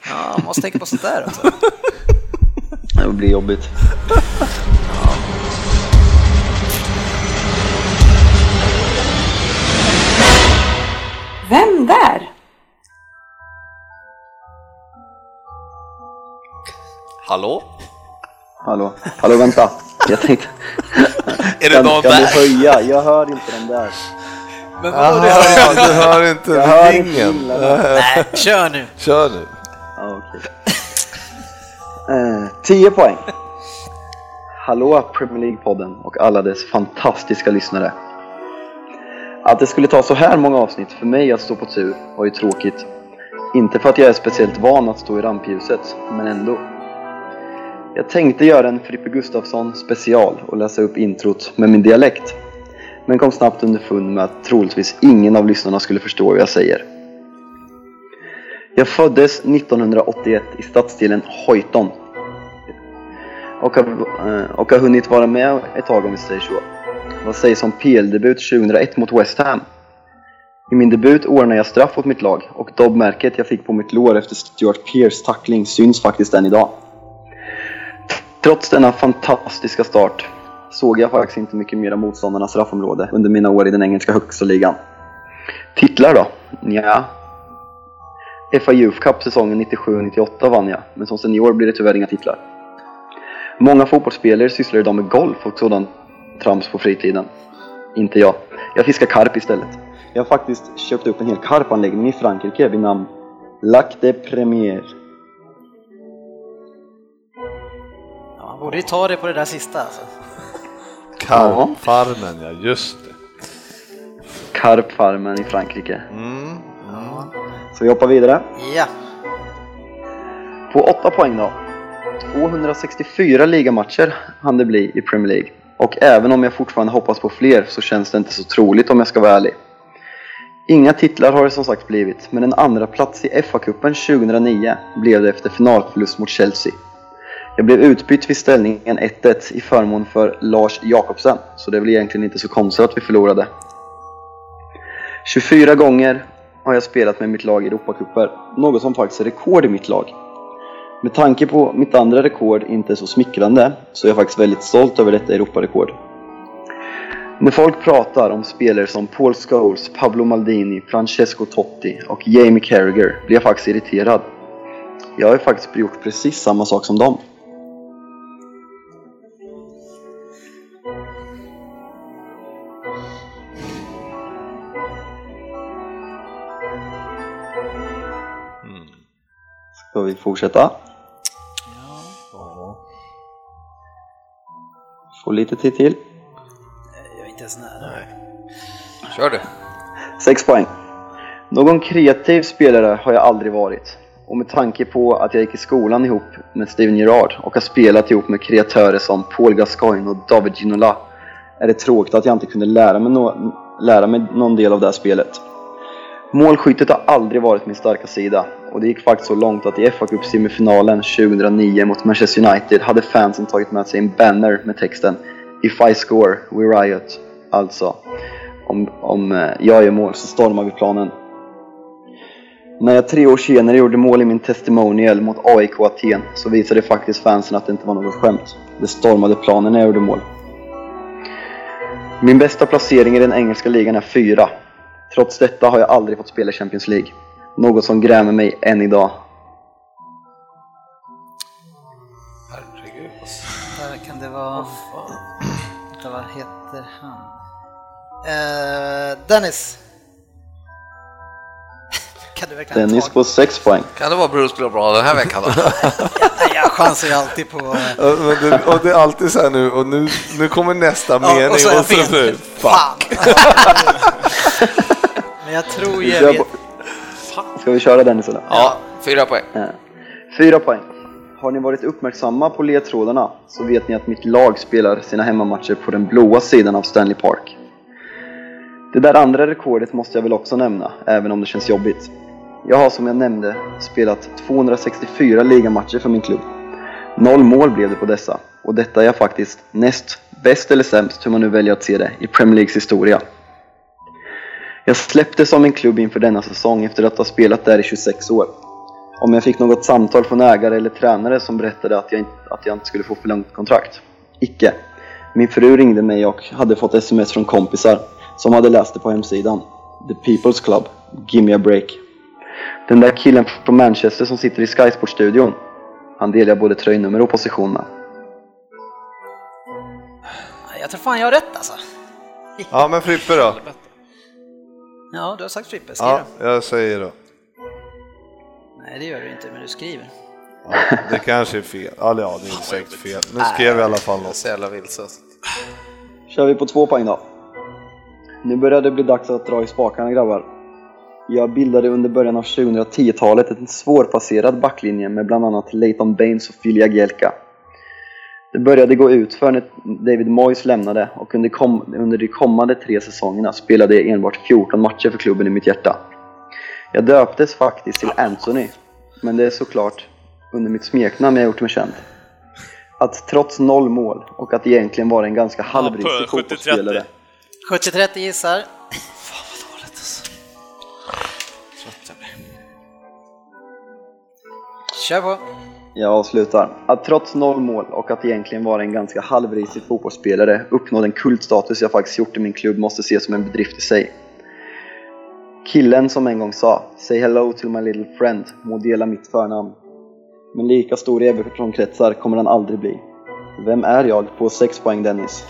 Ja, man måste tänka på sånt där också. Det blir jobbigt. Vem där? Hallå? Hallå? Hallå, vänta. Jag tänkte... Är det någon kan där? Kan du höja? Jag hör inte den där. Men vad Aha, du, hör, du hör inte jag hör ringen? Nej, kör nu. Kör nu. Ja, okay. eh, 10 poäng. Hallå Premier League-podden och alla dess fantastiska lyssnare. Att det skulle ta så här många avsnitt för mig att stå på tur var ju tråkigt. Inte för att jag är speciellt van att stå i rampljuset, men ändå. Jag tänkte göra en Frippe Gustafsson special och läsa upp introt med min dialekt. Men kom snabbt underfund med att troligtvis ingen av lyssnarna skulle förstå vad jag säger. Jag föddes 1981 i stadsdelen Hojton. Och har, eh, och har hunnit vara med ett tag om vi säger så. Vad sägs om PL-debut 2001 mot West Ham? I min debut ordnade jag straff åt mitt lag och dobbmärket jag fick på mitt lår efter Stuart Pearce tackling syns faktiskt än idag. Trots denna fantastiska start såg jag faktiskt inte mycket mer av motståndarnas straffområde under mina år i den engelska högsta ligan. Titlar då? Ja. FA Youth Cup säsongen 97-98 vann jag, men som senior blir det tyvärr inga titlar. Många fotbollsspelare sysslar idag med golf och sådant trams på fritiden. Inte jag. Jag fiskar karp istället. Jag har faktiskt köpt upp en hel karpanläggning i Frankrike vid namn Lac de Premier. Borde ju ta det på det där sista alltså. Karpfarmen, ja just det. Karpfarmen i Frankrike. Mm. Så vi hoppar vidare. Ja. På åtta poäng då. 264 ligamatcher hann det bli i Premier League. Och även om jag fortfarande hoppas på fler så känns det inte så troligt om jag ska vara ärlig. Inga titlar har det som sagt blivit, men en andra plats i FA-cupen 2009 blev det efter finalförlust mot Chelsea. Jag blev utbytt vid ställningen 1-1 i förmån för Lars Jakobsen, så det är väl egentligen inte så konstigt att vi förlorade. 24 gånger har jag spelat med mitt lag i Europacuper, något som faktiskt är rekord i mitt lag. Med tanke på mitt andra rekord inte är så smickrande så är jag faktiskt väldigt stolt över detta Europarekord. När folk pratar om spelare som Paul Scholes, Pablo Maldini, Francesco Totti och Jamie Carragher blir jag faktiskt irriterad. Jag har ju faktiskt gjort precis samma sak som dem. Ska vi fortsätta? Ja. Får lite tid till. Jag är inte ens nära. Kör du. 6 poäng. Någon kreativ spelare har jag aldrig varit. Och med tanke på att jag gick i skolan ihop med Steven Gerrard och har spelat ihop med kreatörer som Paul Gascoigne och David Ginola är det tråkigt att jag inte kunde lära mig, no lära mig någon del av det här spelet. Målskyttet har aldrig varit min starka sida och det gick faktiskt så långt att i fa Cup semifinalen 2009 mot Manchester United hade fansen tagit med sig en banner med texten If I score, we riot. Alltså, om, om eh, jag gör mål så stormar vi planen. När jag tre år senare gjorde mål i min testimonial mot AIK Aten så visade faktiskt fansen att det inte var något skämt. Det stormade planen när jag gjorde mål. Min bästa placering i den engelska ligan är fyra. Trots detta har jag aldrig fått spela i Champions League. Något som grämer mig än idag. Herregud. Där kan det vara... Vänta, vad heter han? Eh, Dennis. kan du verkligen Dennis ta... på 6 poäng. Kan det vara Bruce blir bra den här veckan då? Jag chansar ju alltid på... eh, Och det, och det är alltid så här nu, och nu, nu kommer nästa Ja, mening och så är jag och så, fel. så Fan! Vi Jag Ska vi köra Dennis eller? Ja, fyra poäng. Fyra poäng. Har ni varit uppmärksamma på ledtrådarna så vet ni att mitt lag spelar sina hemmamatcher på den blåa sidan av Stanley Park. Det där andra rekordet måste jag väl också nämna, även om det känns jobbigt. Jag har som jag nämnde spelat 264 ligamatcher för min klubb. Noll mål blev det på dessa, och detta är jag faktiskt näst bäst eller sämst, hur man nu väljer att se det, i Premier Leagues historia. Jag släpptes av min klubb inför denna säsong efter att ha spelat där i 26 år. Om jag fick något samtal från ägare eller tränare som berättade att jag, inte, att jag inte skulle få förlängt kontrakt. Icke. Min fru ringde mig och hade fått sms från kompisar som hade läst det på hemsidan. The People's Club. Give me a break. Den där killen från Manchester som sitter i Sky Sports-studion. Han delar både tröjnummer och position med. jag tror fan jag har rätt alltså. Ja, men Frippe då? Ja, du har sagt Frippe, skriv Ja, jag säger då. Nej, det gör du inte, men du skriver. Ja, det kanske är fel. Eller ja, det är säkert fel. Nu skrev jag i alla fall Jag är något. så jävla vilse. Kör vi på två poäng då. Nu börjar det bli dags att dra i spakarna grabbar. Jag bildade under början av 2010-talet en svårpasserad backlinje med bland annat Leighton Baines och Filja Gielka. Det började gå ut för när David Moyes lämnade och under, kom, under de kommande tre säsongerna spelade jag enbart 14 matcher för klubben i mitt hjärta. Jag döptes faktiskt till Anthony, men det är såklart under mitt smeknamn jag gjort mig känd. Att trots noll mål och att egentligen vara en ganska halvrisig 70-30. fotbollsspelare 70-30 gissar. Kör på. Jag avslutar. Att trots noll mål och att egentligen vara en ganska halvrisig fotbollsspelare uppnå den kultstatus jag faktiskt gjort i min klubb måste ses som en bedrift i sig. Killen som en gång sa “Say hello to my little friend” må dela mitt förnamn. Men lika stor i Everton-kretsar kommer han aldrig bli. Vem är jag på 6 poäng Dennis?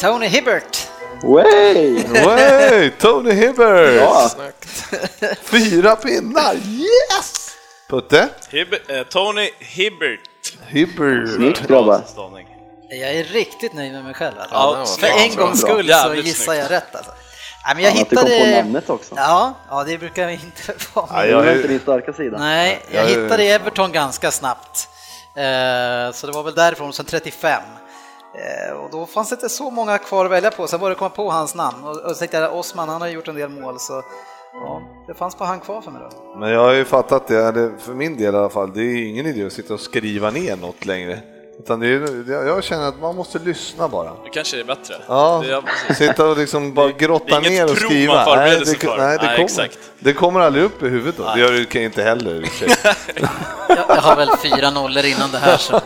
Tony Hibbert. Way! Wey, Tony Hibbert! Ja, Fyra pinnar, yes! Putte? Hib- eh, Tony Hibbert. Hibbert. snyggt. Stavning. Jag är riktigt nöjd med mig själv. Alltså. Ja, För bra. en gångs skull så gissar snyggt. jag rätt alltså. Nej, men jag Fan, att du kom på hittade... namnet också. Ja, ja, det brukar inte vara Ja, med. Det jag är- inte din starka sida. Nej, jag Jag är- hittade Everton ganska snabbt. så det var väl därifrån, sen 35. Och då fanns det inte så många kvar att välja på, sen var det komma på hans namn och, och så tänkte jag Osman, han har gjort en del mål så Ja, det fanns bara han kvar för mig då. Men jag har ju fattat det, för min del i alla fall, det är ingen idé att sitta och skriva ner något längre. Utan det är, jag känner att man måste lyssna bara. Det kanske är bättre. Ja, är, sitta och liksom bara grotta ner och skriva. Nej, det, nej, det, nej, kommer, det kommer aldrig upp i huvudet då. Nej. Det gör det inte heller jag, jag har väl fyra nollor innan det här så...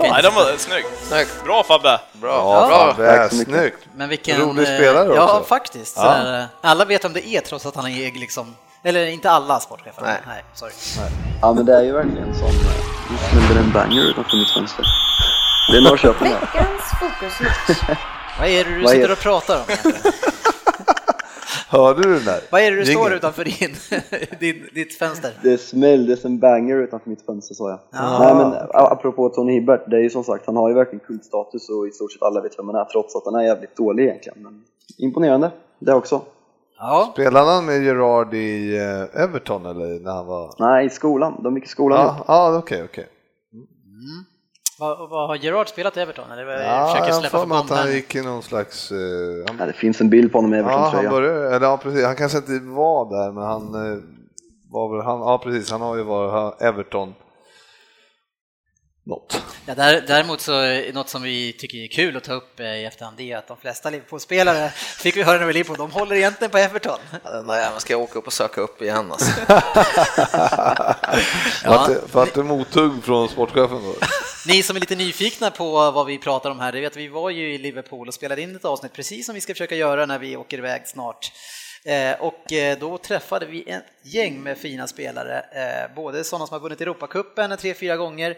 Nej, de var snyggt. snyggt. Bra Fabbe! Bra, ja, bra. Fabbe, snyggt. Men vilken, Rolig spelare också. Ja, faktiskt. Ja. alla vet om det är trots att han är liksom eller inte alla sportchefer. Nej. Nej, sorry. Nej. Ja, men det är ju verkligen som, just nu blir en banger utanför mitt fönster. Det är Norrköping. Veckans fokusmatch. Vad är det du sitter och pratar om egentligen? Hörde du den där? Vad är det du står utanför din, din, ditt fönster? Det smälldes en banger utanför mitt fönster sa jag. Ah. Nej men apropå Tony Hibbert, det är ju som sagt, han har ju verkligen kultstatus och i stort sett alla vet vem han är trots att han är jävligt dålig egentligen. Men imponerande, det också. Ja. Spelade han med Gerard i eh, Everton eller när han var? Nej, i skolan. De gick i skolan. Ja, ja okej, okej. Mm. Vad, vad, har Gerard spelat i Everton? Eller ja, försöker släppa jag att han gick i någon slags... Uh, han... ja, det finns en bild på honom i Everton-tröja. Ja, han, började, eller, ja, precis. han kanske inte var där, men han uh, var väl... Han, ja, precis. Han har ju varit Everton något. Ja, däremot så något som vi tycker är kul att ta upp eh, i efterhand det är att de flesta Liverpool-spelare, fick vi höra när vi Liverpool, de håller egentligen på Everton. Ja, nej, man ska åka upp och söka upp igen alltså. ja, för att du mottog från sportchefen då? Ni som är lite nyfikna på vad vi pratar om här, det vet att vi var ju i Liverpool och spelade in ett avsnitt precis som vi ska försöka göra när vi åker iväg snart. Eh, och eh, då träffade vi ett gäng med fina spelare, eh, både sådana som har vunnit Europacupen tre, fyra gånger.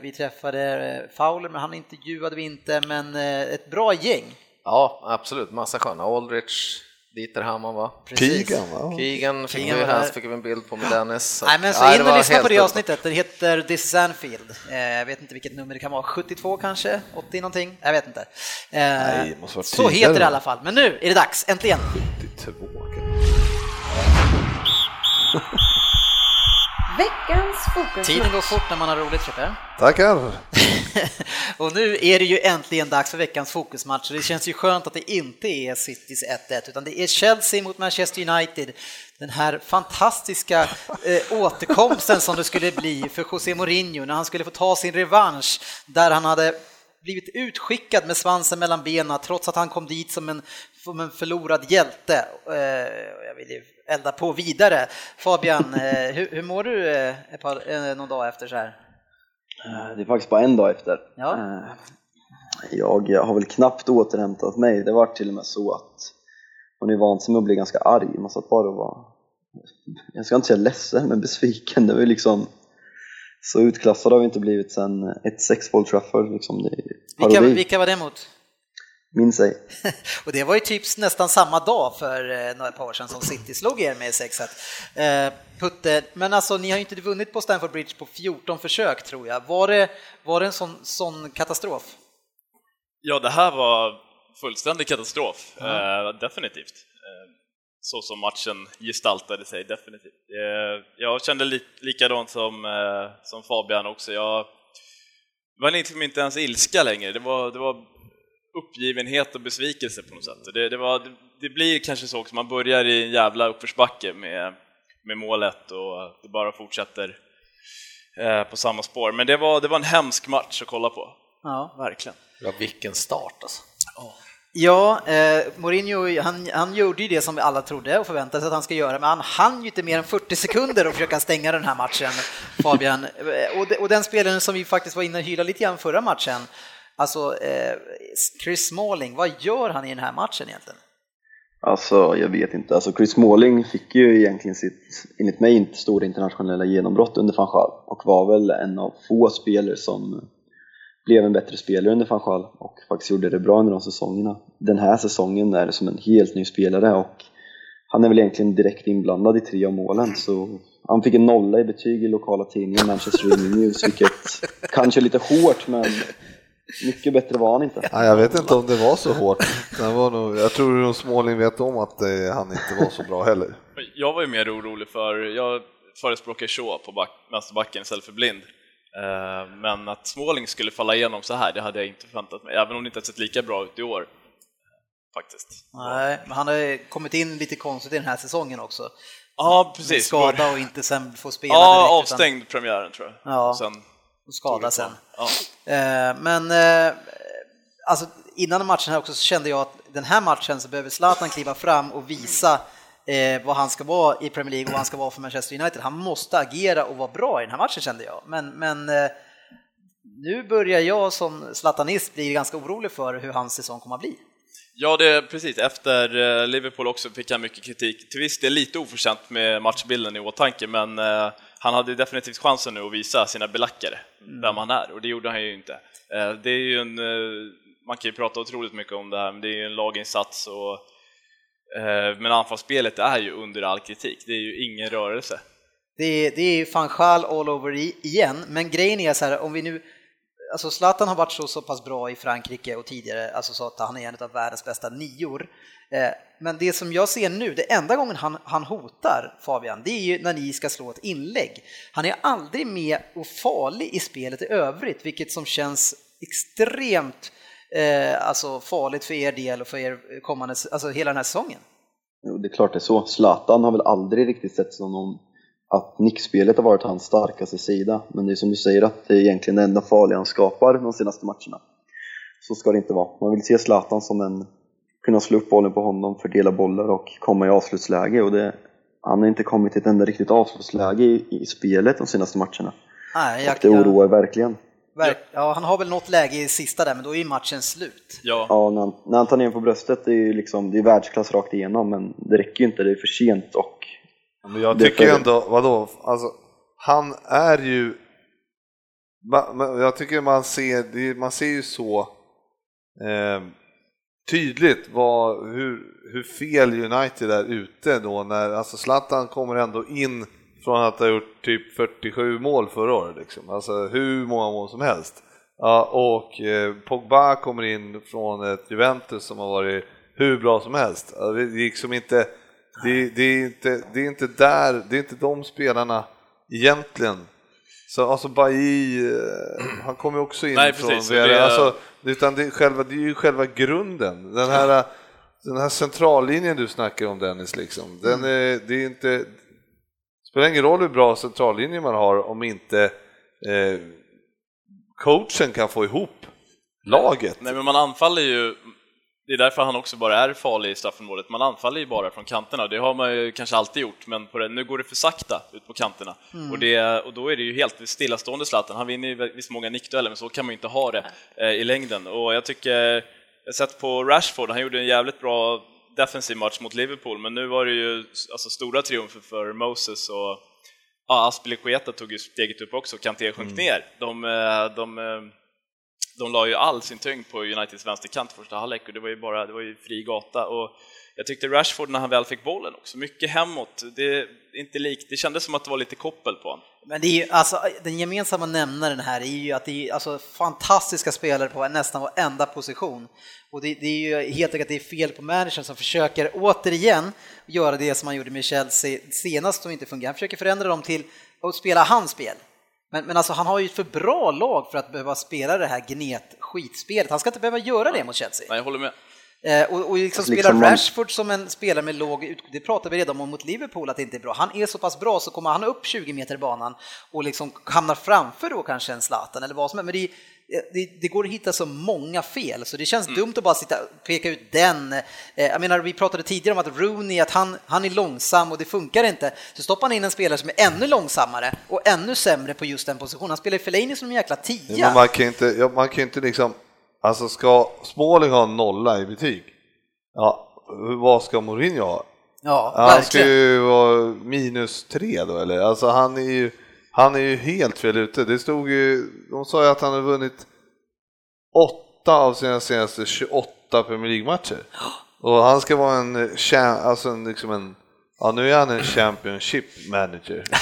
Vi träffade Fowler, men han intervjuade vi inte, men ett bra gäng. Ja, absolut, massa sköna. Aldrich, Dieter Hamann va? Keegan va? Keegan fick vi, här fick vi en bild på med Dennis. Nej men så in och lyssna på det avsnittet, det heter This is Anfield. Jag vet inte vilket nummer det kan vara, 72 kanske? 80 någonting? Jag vet inte. Nej, måste vara så heter det i alla fall, men nu är det dags, äntligen! 72 Veckans fokus. Tiden går fort när man har roligt, Frippe. Tackar! och nu är det ju äntligen dags för veckans fokusmatch det känns ju skönt att det inte är Citys 1-1 utan det är Chelsea mot Manchester United. Den här fantastiska eh, återkomsten som det skulle bli för José Mourinho när han skulle få ta sin revansch där han hade blivit utskickad med svansen mellan benen trots att han kom dit som en, som en förlorad hjälte. Eh, jag vill elda på vidare. Fabian, eh, hur, hur mår du ett par, någon dag efter så här? Det är faktiskt bara en dag efter. Ja. Jag har väl knappt återhämtat mig. Det var till och med så att man är van sig med att bli ganska arg. Man satt bara och var, jag ska inte säga ledsen, men besviken. Det var liksom så utklassad har vi inte blivit sen ett 6 Old Trafford. Liksom det vilka, vilka var det mot? Minns ej. och det var ju typ nästan samma dag för eh, några par år sedan som City slog er med 6-1. Eh, Putte, men alltså ni har ju inte vunnit på Stamford Bridge på 14 försök tror jag. Var det, var det en sån, sån katastrof? Ja, det här var fullständig katastrof, mm. eh, definitivt så som matchen gestaltade sig definitivt. Eh, jag kände li likadant som, eh, som Fabian också. Jag var liksom inte ens ilska längre, det var, det var uppgivenhet och besvikelse på något sätt. Det, det, var, det blir kanske så också, man börjar i en jävla uppförsbacke med, med målet och det bara fortsätter eh, på samma spår. Men det var, det var en hemsk match att kolla på. Ja, verkligen. Ja, vilken start alltså. Oh. Ja, eh, Mourinho han, han gjorde ju det som alla trodde och förväntade sig att han ska göra, men han hann ju inte mer än 40 sekunder att försöka stänga den här matchen, Fabian. Eh, och, de, och den spelaren som vi faktiskt var inne och hylade lite grann förra matchen, alltså eh, Chris Smalling, vad gör han i den här matchen egentligen? Alltså, jag vet inte. Alltså, Chris Smalling fick ju egentligen sitt, enligt mig, inte stora internationella genombrott under van Gaal och var väl en av få spelare som blev en bättre spelare under van Gaal och faktiskt gjorde det bra under de säsongerna. Den här säsongen är det som en helt ny spelare och han är väl egentligen direkt inblandad i tre av målen så han fick en nolla i betyg i lokala tidningen Manchester Evening News vilket kanske är lite hårt men mycket bättre var han inte. Ja, jag vet inte om det var så hårt. Det var nog, jag tror nog Småling vet om att eh, han inte var så bra heller. Jag var ju mer orolig för, jag förespråkar Shaw på back, vänsterbacken istället för Blind. Men att Småling skulle falla igenom så här, det hade jag inte förväntat mig, även om det inte har sett lika bra ut i år. Faktiskt. Nej, men han har kommit in lite konstigt i den här säsongen också. Ja, precis. Skada och inte sen få spela Ja, direkt, avstängd utan... premiären tror jag. Ja, sen skada sen. Ja. Men alltså, innan matchen här också så kände jag att den här matchen så behöver Zlatan kliva fram och visa eh, vad han ska vara i Premier League och vad han ska vara för Manchester United. Han måste agera och vara bra i den här matchen kände jag. Men, men eh, nu börjar jag som Zlatanist bli ganska orolig för hur hans säsong kommer att bli. Ja, det är precis. Efter eh, Liverpool också fick han mycket kritik. Till viss del lite oförtjänt med matchbilden i åtanke, men eh, han hade definitivt chansen nu att visa sina belackare mm. vem han är och det gjorde han ju inte. Eh, det är ju en man kan ju prata otroligt mycket om det här, men det är ju en laginsats och eh, men anfallsspelet är ju under all kritik, det är ju ingen rörelse. Det är, det är fan sjal all over igen, men grejen är så här, om vi nu Alltså Zlatan har varit så, så pass bra i Frankrike och tidigare, alltså så att han är en av världens bästa nior. Eh, men det som jag ser nu, det enda gången han, han hotar Fabian, det är ju när ni ska slå ett inlägg. Han är aldrig med och farlig i spelet i övrigt, vilket som känns extremt eh, alltså farligt för er del och för er kommande, alltså hela den här säsongen? Jo, det är klart det är så. Zlatan har väl aldrig riktigt sett som någon att nickspelet har varit hans starkaste sida. Men det är som du säger att det är egentligen det enda farliga han skapar de senaste matcherna. Så ska det inte vara. Man vill se Zlatan som en, kunna slå upp bollen på honom, fördela bollar och komma i avslutsläge. Och det, han har inte kommit till ett enda riktigt avslutsläge i, i spelet de senaste matcherna. Nej, jag, och det oroar verkligen. Ja, han har väl något läge i sista där, men då är matchen slut. Ja, ja när, han, när han tar ner på bröstet, det är ju liksom, det är världsklass rakt igenom, men det räcker ju inte, det är för sent och... Men jag tycker för... ändå, vadå, alltså, han är ju... Jag tycker man ser, man ser ju så eh, tydligt vad, hur, hur fel United är ute då när, alltså Zlatan kommer ändå in från att ha gjort typ 47 mål förra året, liksom. alltså hur många mål som helst. Ja, och eh, Pogba kommer in från ett Juventus som har varit hur bra som helst. det, är liksom inte, det, det, är inte, det är inte där, det är inte de spelarna egentligen. Så alltså Bailly, eh, han kommer också in Nej, från precis, det, alltså, utan det är, själva, det är ju själva grunden. Den här, den här centrallinjen du snackar om Dennis, liksom, den mm. är, det är inte spelar ingen roll hur bra centrallinje man har om inte eh, coachen kan få ihop laget. Nej, men man anfaller ju det är därför han också bara är farlig i straffområdet. Man anfaller ju bara från kanterna, det har man ju kanske alltid gjort, men det, nu går det för sakta ut på kanterna. Mm. Och, det, och då är det ju helt stillastående Zlatan. Han vinner ju visst många nickdueller, men så kan man ju inte ha det eh, i längden. Och jag tycker, jag har sett på Rashford, han gjorde en jävligt bra defensiv match mot Liverpool, men nu var det ju alltså, stora triumfer för Moses och ja, Aspilicueta tog ju steget upp också, Kanté sjönk mm. ner. De, eh, de, eh, de la ju all sin tyngd på Uniteds vänsterkant i första halvlek och det var ju bara det var ju fri gata. Och jag tyckte Rashford när han väl fick bollen också, mycket hemåt. Det, inte likt, det kändes som att det var lite koppel på honom. Men det är ju, alltså, den gemensamma nämnaren här är ju att det är alltså, fantastiska spelare på nästan varenda position. Och det, det, är ju helt enkelt att det är fel på managern som försöker återigen göra det som han gjorde med Chelsea senast som inte fungerade. Han försöker förändra dem till att spela hans spel. Men, men alltså han har ju ett för bra lag för att behöva spela det här gnet skitspelet. Han ska inte behöva göra det mot Chelsea. Nej, jag håller med. Eh, och, och liksom spela liksom Rashford som en spelare med låg det pratade vi redan om mot Liverpool att det inte är bra. Han är så pass bra så kommer han upp 20 meter i banan och liksom hamnar framför då kanske en Zlatan eller vad som helst. Men det, det, det, går att hitta så många fel så det känns mm. dumt att bara sitta och peka ut den. Eh, jag menar, vi pratade tidigare om att Rooney, att han, han är långsam och det funkar inte. Så stoppar han in en spelare som är ännu långsammare och ännu sämre på just den positionen. Han spelar i Fellaini som en jäkla tia. man kan inte, man kan inte liksom Alltså ska Småling ha nolla i betyg, ja, vad ska Mourinho ha? Ja, han ska ju vara minus tre då eller? Alltså han är ju, han är ju helt fel ute. Det stod ju, de sa ju att han har vunnit åtta av sina senaste 28 Premier League-matcher. Och han ska vara en, alltså en, liksom en Ja, nu är han en Championship manager.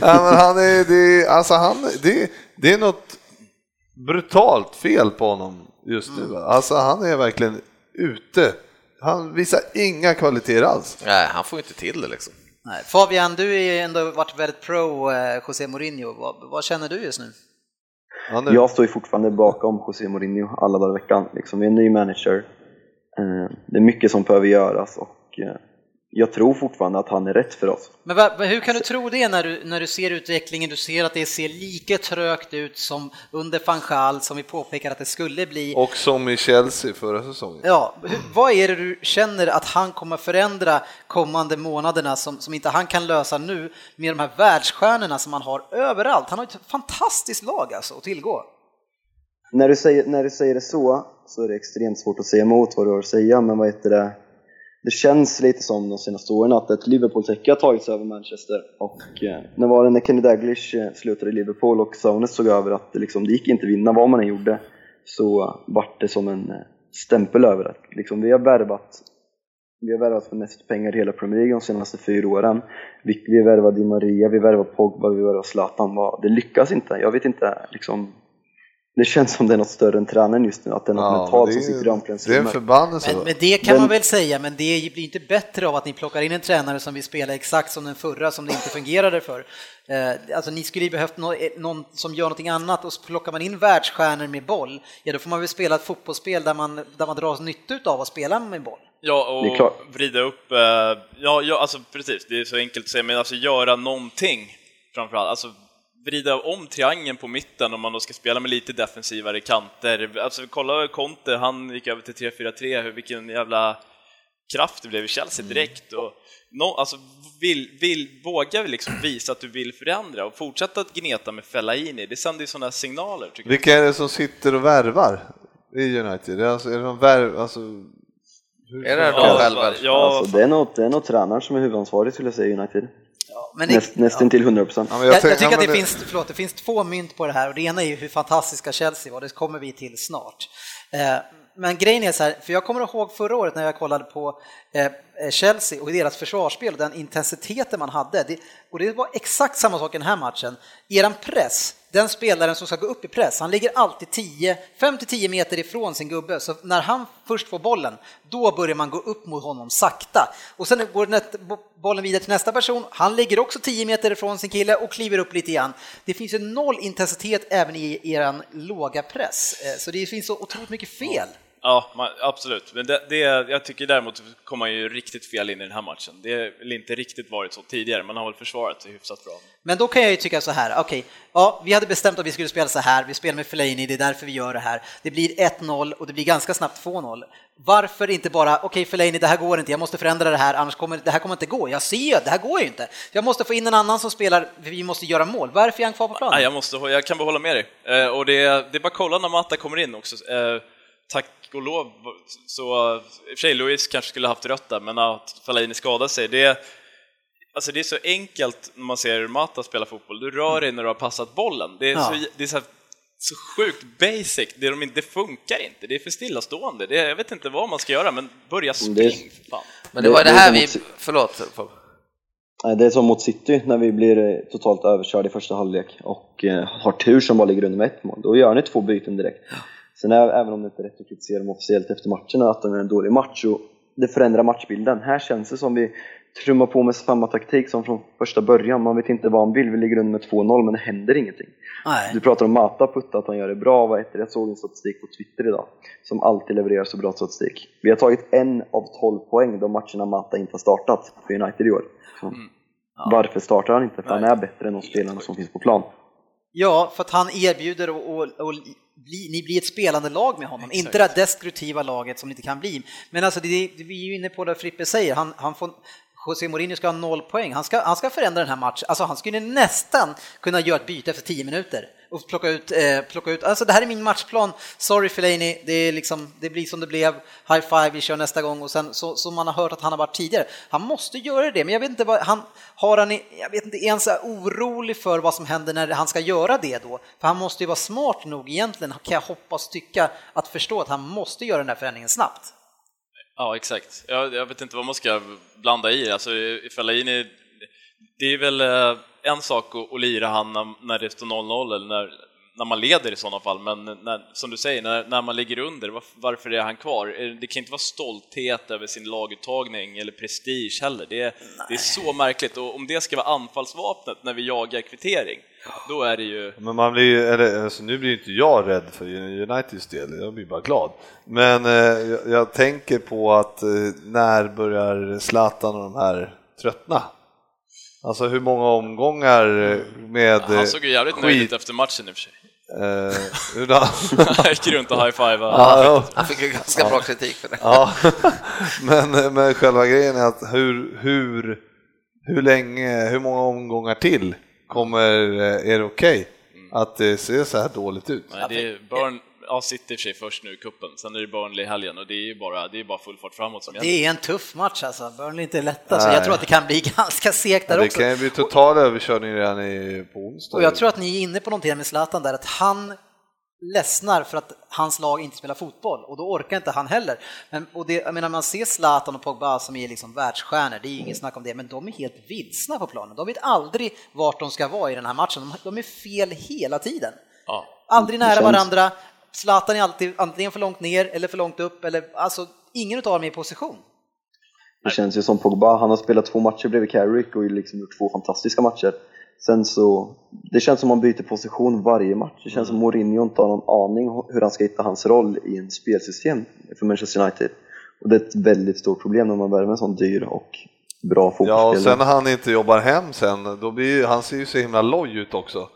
ja, men han är, det, alltså han, det, det är något brutalt fel på honom just nu. Alltså han är verkligen ute. Han visar inga kvaliteter alls. Nej, han får inte till det liksom. Nej. Fabian, du har ju ändå varit väldigt pro eh, José Mourinho. Vad, vad känner du just nu? Ja, jag står ju fortfarande bakom José Mourinho alla dagar i veckan. Liksom, vi är en ny manager. Eh, det är mycket som behöver göras och eh, jag tror fortfarande att han är rätt för oss. Men va, hur kan du tro det när du, när du ser utvecklingen? Du ser att det ser lika trögt ut som under Fanchal som vi påpekade att det skulle bli. Och som i Chelsea förra säsongen. Ja, hur, vad är det du känner att han kommer förändra kommande månaderna som, som inte han kan lösa nu med de här världsstjärnorna som han har överallt? Han har ett fantastiskt lag alltså att tillgå. När du säger, när du säger det så, så är det extremt svårt att säga emot vad du har att säga, men vad heter det? Det känns lite som de senaste åren att ett Liverpool-täcke har tagits över Manchester. Och eh, när var det när Kenny Daglish eh, slutade i Liverpool och Saunes såg över att det, liksom, det gick inte att vinna vad man än gjorde, så vart det som en eh, stämpel över det. Liksom, vi har värvat vi har värvat för mest pengar i hela Premier League de senaste fyra åren. Vi, vi har Di Maria, vi värvade Pogba, vi värvade Zlatan. Det lyckas inte. Jag vet inte liksom, det känns som det är något större än tränaren just nu, att det är något ja, mentalt som sitter i omklädningsrummet. Det är en förbannelse. Men, men, det kan man väl säga, men det blir inte bättre av att ni plockar in en tränare som vill spela exakt som den förra, som det inte fungerade för. Eh, alltså ni skulle ju behövt eh, någon som gör någonting annat och så plockar man in världsstjärnor med boll, ja då får man väl spela ett fotbollsspel där man, där man drar nytta av att spela med boll. Ja, och vrida upp, eh, ja, ja alltså precis, det är så enkelt att säga, men alltså göra någonting framförallt, alltså vrida om triangeln på mitten om man då ska spela med lite defensivare kanter. Alltså kolla Conte, han gick över till 3-4-3, vilken jävla kraft det blev i Chelsea mm. direkt. Och no, alltså, vill, vill, våga liksom visa att du vill förändra och fortsätta att gneta med Fellaini, det sänder ju sådana signaler. Vilka är det som sitter och värvar i United? Är, alltså, är det de värv, alltså, är det de själva? Ja, alltså, det är nog, det är nog tränaren som är huvudansvarig skulle jag säga i United. Men det, Näst, nästan till 100 procent. Ja, jag, jag, jag, tycker att det, det, Finns, förlåt, det finns två mynt på det här och det ena är ju hur fantastiska Chelsea var, det kommer vi till snart. Eh, men grejen är så här, för jag kommer ihåg förra året när jag kollade på eh, Eh, Chelsea och deras försvarsspel och den intensiteten man hade. Det, och det var exakt samma sak i den här matchen. Eran press, den spelaren som ska gå upp i press, han ligger alltid 5-10 meter ifrån sin gubbe, så när han först får bollen, då börjar man gå upp mot honom sakta. Och sen går bollen vidare till nästa person, han ligger också 10 meter ifrån sin kille och kliver upp lite igen. Det finns ju noll intensitet även i eran låga press, eh, så det finns så otroligt mycket fel. Ja, man, absolut. Men det, det, jag tycker däremot kommer man ju riktigt fel in i den här matchen. Det har väl inte riktigt varit så tidigare, man har väl försvarat sig hyfsat bra. Men då kan jag ju tycka så här, okej, okay, ja, vi hade bestämt att vi skulle spela så här, vi spelar med Fellaini, det är därför vi gör det här. Det blir 1-0 och det blir ganska snabbt 2-0. Varför inte bara, okej okay, Fellaini, det här går inte, jag måste förändra det här, annars kommer det här kommer inte gå. Jag ser ju, det här går ju inte. Jag måste få in en annan som spelar, vi måste göra mål. Varför är han kvar på planen? jag, måste, jag kan bara hålla med dig. Eh, och det, det är bara att kolla när Matta kommer in också. Eh, tack och lov så, i och för sig Louis kanske skulle haft rött där, men att Fellaini skadade sig, det Alltså det är så enkelt när man ser Mata spela fotboll, du rör dig när du har passat bollen. Det är, ja. så, det är så, så, sjukt basic, det, de, det funkar inte, det är för stillastående. Det, jag vet inte vad man ska göra, men börja spring fan. Men det var det, det här vi, förlåt. Det är som mot City när vi blir totalt överkörda i första halvlek och eh, har tur som bara ligger under med ett mål. Då gör ni två byten direkt. Sen är, även om det inte är rätt att kritisera dem officiellt efter matcherna att det är en dålig match och det förändrar matchbilden. Här känns det som vi trummar på med samma taktik som från första början. Man vet inte vad han vill. Vi ligger under med 2-0 men det händer ingenting. Nej. Du pratar om Mata Putta, att han gör det bra. Vad heter? Jag såg en statistik på Twitter idag som alltid levererar så bra statistik. Vi har tagit en av 12 poäng de matcherna Mata inte har startat för United i år. Mm. Ja. Varför startar han inte? För Nej. han är bättre än de spelarna som finns på plan. Ja, för att han erbjuder och, och, och bli, ni blir ett spelande lag med honom, Exakt. inte det destruktiva laget som ni inte kan bli. Men alltså, det, det, vi är ju inne på det Frippe säger, han, han får, José Mourinho ska ha noll poäng, han ska, han ska förändra den här matchen, alltså han skulle nästan kunna göra ett byte efter tio minuter och plocka ut, eh, plocka ut, alltså det här är min matchplan, sorry Fellaini, det, är liksom, det blir som det blev, high five, vi kör nästa gång och sen så, som man har hört att han har varit tidigare. Han måste göra det, men jag vet inte vad, han har han, jag vet inte, är han så orolig för vad som händer när han ska göra det då? För han måste ju vara smart nog egentligen, kan jag hoppas tycka, att förstå att han måste göra den här förändringen snabbt. Ja, exakt. Jag, jag vet inte vad man ska blanda i, alltså Fellaini, det är väl eh, en sak att, att lira han när, när det står 0-0 eller när, när man leder i sådana fall, men när, som du säger, när, när man ligger under, var, varför är han kvar? Eh, det kan inte vara stolthet över sin laguttagning eller prestige heller. Det är, det är så märkligt och om det ska vara anfallsvapnet när vi jagar kvittering, då är det ju... Men man blir, eller, alltså, nu blir inte jag rädd för Uniteds del, jag blir bara glad. Men eh, jag, jag, tänker på att eh, när börjar Zlatan och de här tröttna? Alltså hur många omgångar med Han såg ju jävligt skit. nöjd ut efter matchen i och för sig. Uh, han gick runt och high-fivade. Ja, han fick ju ganska ja. bra kritik för det. Ja. men, men själva grejen är att hur, hur, hur länge, hur många omgångar till kommer, är det okej okay mm. att det ser så här dåligt ut? Nej, det är Burn, ja, City i och för sig först nu i kuppen, sen är det Burnley i helgen och det är ju bara, det är bara full fart framåt som gäller. Det är en tuff match alltså, Burnley är inte lätta, så jag tror att det kan bli ganska segt där ja, det också. Det kan ju bli total överkörning redan i, på onsdag. Och jag tror att ni är inne på någonting med Zlatan där, att han ledsnar för att hans lag inte spelar fotboll och då orkar inte han heller. Men, och det, jag menar, man ser Zlatan och Pogba som är liksom världsstjärnor, det är inget snack om det, men de är helt vilsna på planen. De vet aldrig vart de ska vara i den här matchen, de, de är fel hela tiden. Ja. Aldrig nära varandra, Zlatan är alltid antingen för långt ner eller för långt upp, eller alltså ingen av dem är i position. Det känns ju som Pogba, han har spelat två matcher bredvid Carrick och liksom gjort två fantastiska matcher. Sen så, det känns som man byter position varje match. Det känns som att Mourinho inte har någon aning hur han ska hitta hans roll i en spelsystem för Manchester United. Och det är ett väldigt stort problem när man värvar en sån dyr och bra fotbollsspelare. Ja, och sen när han inte jobbar hem sen, då blir han ser ju så himla loj ut också.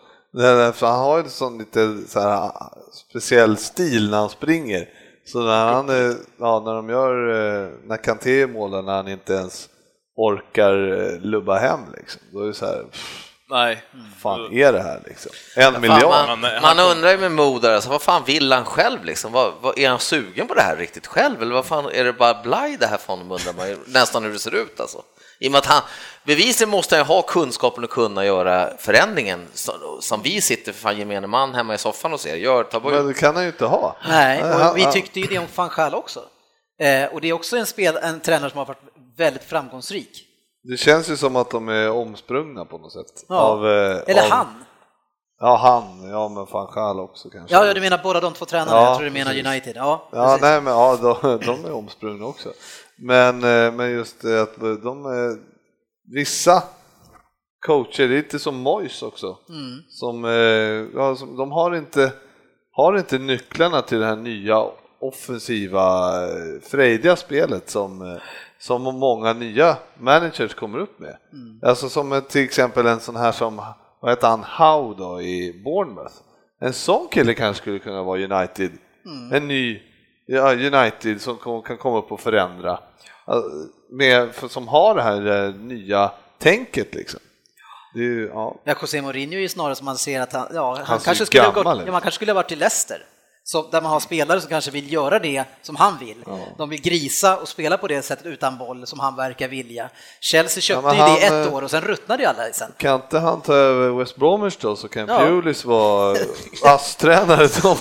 För han har ju sån lite så här speciell stil när han springer. Så när, han, ja, när de gör, eh, när Kanté målar när han inte ens orkar eh, lubba hem liksom, då är det så här, pff, Nej. fan är det här liksom? En ja, miljard? Man, man, undrar ju med Moder, alltså, vad fan vill han själv liksom? Vad, vad, är han sugen på det här riktigt själv? Eller vad fan, är det bara blaj det här för honom undrar man ju nästan hur det ser ut alltså. I och med att han, bevisligen måste han ha kunskapen att kunna göra förändringen som vi sitter för fan gemene man hemma i soffan och ser. Gör, ta bort. Men det kan han ju inte ha. Nej, och vi tyckte ju det om van Schaal också. Eh, och det är också en, spel, en tränare som har varit väldigt framgångsrik. Det känns ju som att de är omsprungna på något sätt. Ja. Av, eh, Eller av... han. Ja, han, ja men van Schaal också kanske. Ja, du menar båda de två tränarna, ja, jag tror du menar precis. United. Ja, ja nej men ja, de, de är omsprungna också. Men, eh, men just det att de vissa coacher, det är inte som Mois också, mm. som, eh, ja, som, de har inte, har inte nycklarna till det här nya offensiva, eh, frejdiga spelet som, som många nya managers kommer upp med. Mm. Alltså som till exempel en sån här som, vad heter han, Howe då i Bournemouth. En sån kille kanske skulle kunna vara United, mm. en ny United som kan komma upp och förändra med, som har det här eh, nya tänket liksom. Ju, ja. ja, José Mourinho är ju snarare som man ser att han, ja, han, han kanske skulle gått, ja, man kanske skulle ha varit i Leicester. Så där man har spelare som kanske vill göra det som han vill. Ja. De vill grisa och spela på det sättet utan boll som han verkar vilja. Chelsea köpte ja, ju han, det ett eh, år och sen ruttnade ju alla sen. Kan inte han ta över West Bromwich då så kan ja. Pulis vara ASS-tränare som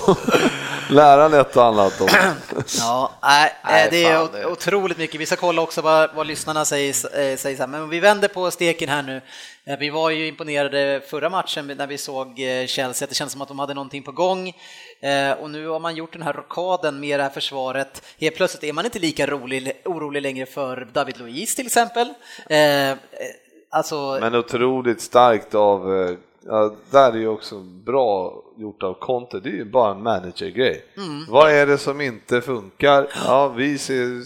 lära ett och annat om. ja, nej, det är fan, otroligt mycket. Vi ska kolla också vad, vad lyssnarna säger, eh, säger men vi vänder på steken här nu. Eh, vi var ju imponerade förra matchen när vi såg eh, Chelsea, att det känns som att de hade någonting på gång. Och nu har man gjort den här rockaden med det här försvaret. Helt plötsligt är man inte lika rolig, orolig längre för David Luiz till exempel. Alltså... Men otroligt starkt av, ja, där är ju också bra gjort av Conte, det är ju bara en managergrej. Mm. Vad är det som inte funkar? Ja, vi, ser,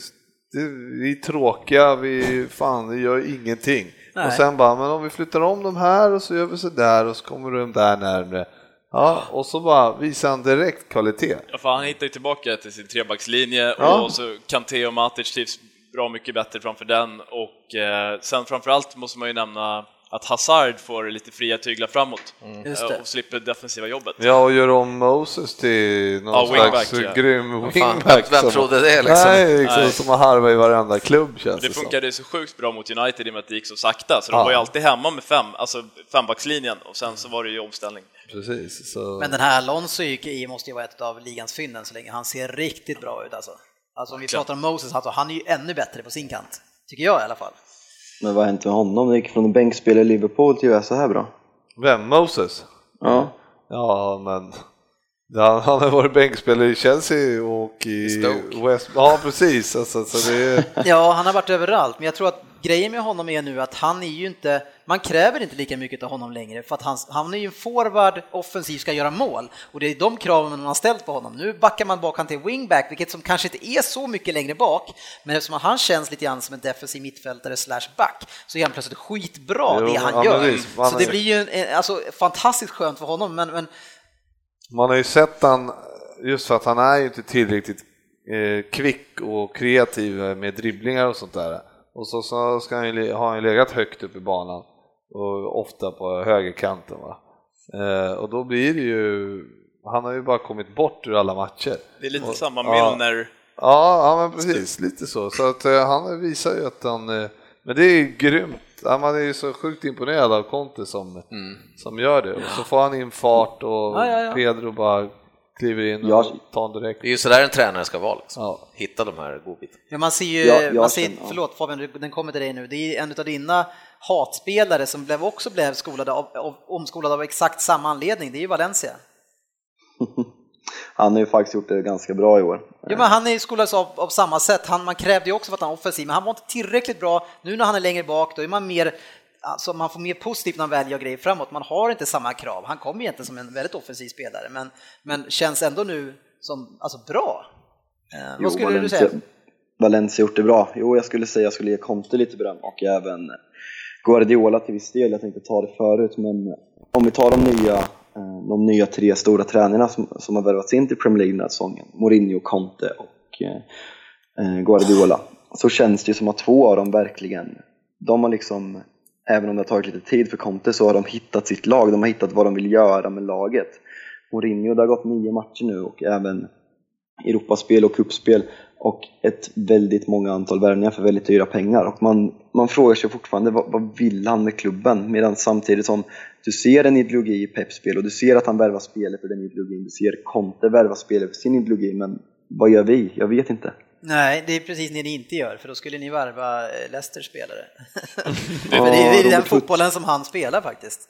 vi är tråkiga, vi, fan, vi gör ingenting. Nej. Och sen bara, men om vi flyttar om de här och så gör vi så där och så kommer de där närmre. Ja, och så bara visar han direkt kvalitet. Ja, för han hittar ju tillbaka till sin trebackslinje ja. och så Kanté och Matic trivs bra mycket bättre framför den och eh, sen framförallt måste man ju nämna att Hazard får lite fria tyglar framåt mm. och slipper defensiva jobbet. Ja, och gör om Moses till någon ja, slags wingback, ja. grym wingback. Vem trodde det liksom? Nej, liksom Nej. som har harvat i varenda klubb känns det, det funkade så sjukt bra mot United i och med att det gick så sakta, så de var ju alltid hemma med fem, alltså fembackslinjen och sen så var det ju omställning. Precis, så... Men den här Alonso i måste ju vara ett av ligans fynden så länge, han ser riktigt bra ut alltså. Alltså om vi pratar om Moses, alltså, han är ju ännu bättre på sin kant, tycker jag i alla fall. Men vad har hänt med honom? Det gick från en bänkspel i Liverpool till att göra så här bra. Vem? Moses? Ja. Ja, men han, han har varit bänkspelare i Chelsea och i Stoke. West... Ja, precis. Alltså, så det är... Ja, han har varit överallt, men jag tror att grejen med honom är nu att han är ju inte, man kräver inte lika mycket av honom längre för att han, han är ju en forward, offensiv, ska göra mål och det är de kraven man har ställt på honom. Nu backar man bak han till wingback, vilket som kanske inte är så mycket längre bak, men eftersom han känns lite grann som en defensiv mittfältare slash back så är han plötsligt skitbra Jo, det han ja, gör. visst, så det blir ju en, en- alltså, fantastiskt skönt för honom, men, men Man har ju sett han, just för att han är ju inte tillräckligt eh, kvick och kreativ med dribblingar och sånt där. Och så, så ska han ju, har han ju legat högt upp i banan och ofta på högerkanten. Va? Eh, och då blir det ju, han har ju bara kommit bort ur alla matcher. Det är lite Och- samma. Milner. Ja, ja men precis, lite så. Så att eh, han visar ju att han, eh, men det är grymt. Ja, man är ju så sjukt imponerad av Conte som, som gör det. Och så får han in fart och ja, ja. Pedro bara kliver in och Ja. tar den direkt. Det är ju sådär en tränare ska vara, liksom. Ja. hitta de här godbitarna. Ja, man ser ju, Ja, jag man ser, känner- förlåt Fabian, den kommer till dig nu, det är en av dina hatspelare som blev, också blev skolade av, av, omskolad av exakt samma anledning, det är ju Valencia. Han har ju faktiskt gjort det ganska bra i år. Ja, men han är ju skolad av, av samma sätt, han, man krävde ju också för att han var offensiv, men han var inte tillräckligt bra. Nu när han är längre bak, då är man mer, alltså man får mer positivt när man väl gör grejer framåt, man har inte samma krav. Han kommer egentligen som en väldigt offensiv spelare, men, men känns ändå nu som, alltså bra. Eh, Jo, vad skulle du Valencia, säga? Valencia gjort det bra. Jo, jag skulle säga jag skulle ge Conte lite beröm och även Guardiola till viss del. Jag tänkte ta det förut, men om vi tar de nya, eh, de nya tre stora tränarna som, som har värvats in till Premier League den här säsongen, Mourinho, Conte och eh, eh, Guardiola, så känns det ju som att två av dem verkligen, de har liksom, även om det har tagit lite tid för Conte, så har de hittat sitt lag, de har hittat vad de vill göra med laget. Mourinho, det har gått nio matcher nu och även Europaspel och kuppspel och ett väldigt många antal värvningar för väldigt dyra pengar. Och man, man frågar sig fortfarande vad, vad vill han med klubben? Medan samtidigt som du ser en ideologi i Peps spel och du ser att han värvar spelare för den ideologin. Du ser Conte värva spelare för sin ideologi. Men vad gör vi? Jag vet inte. Nej, det är precis det ni inte gör, för då skulle ni värva eh, Leicesters spelare. För det är ju den fotbollen som han spelar faktiskt.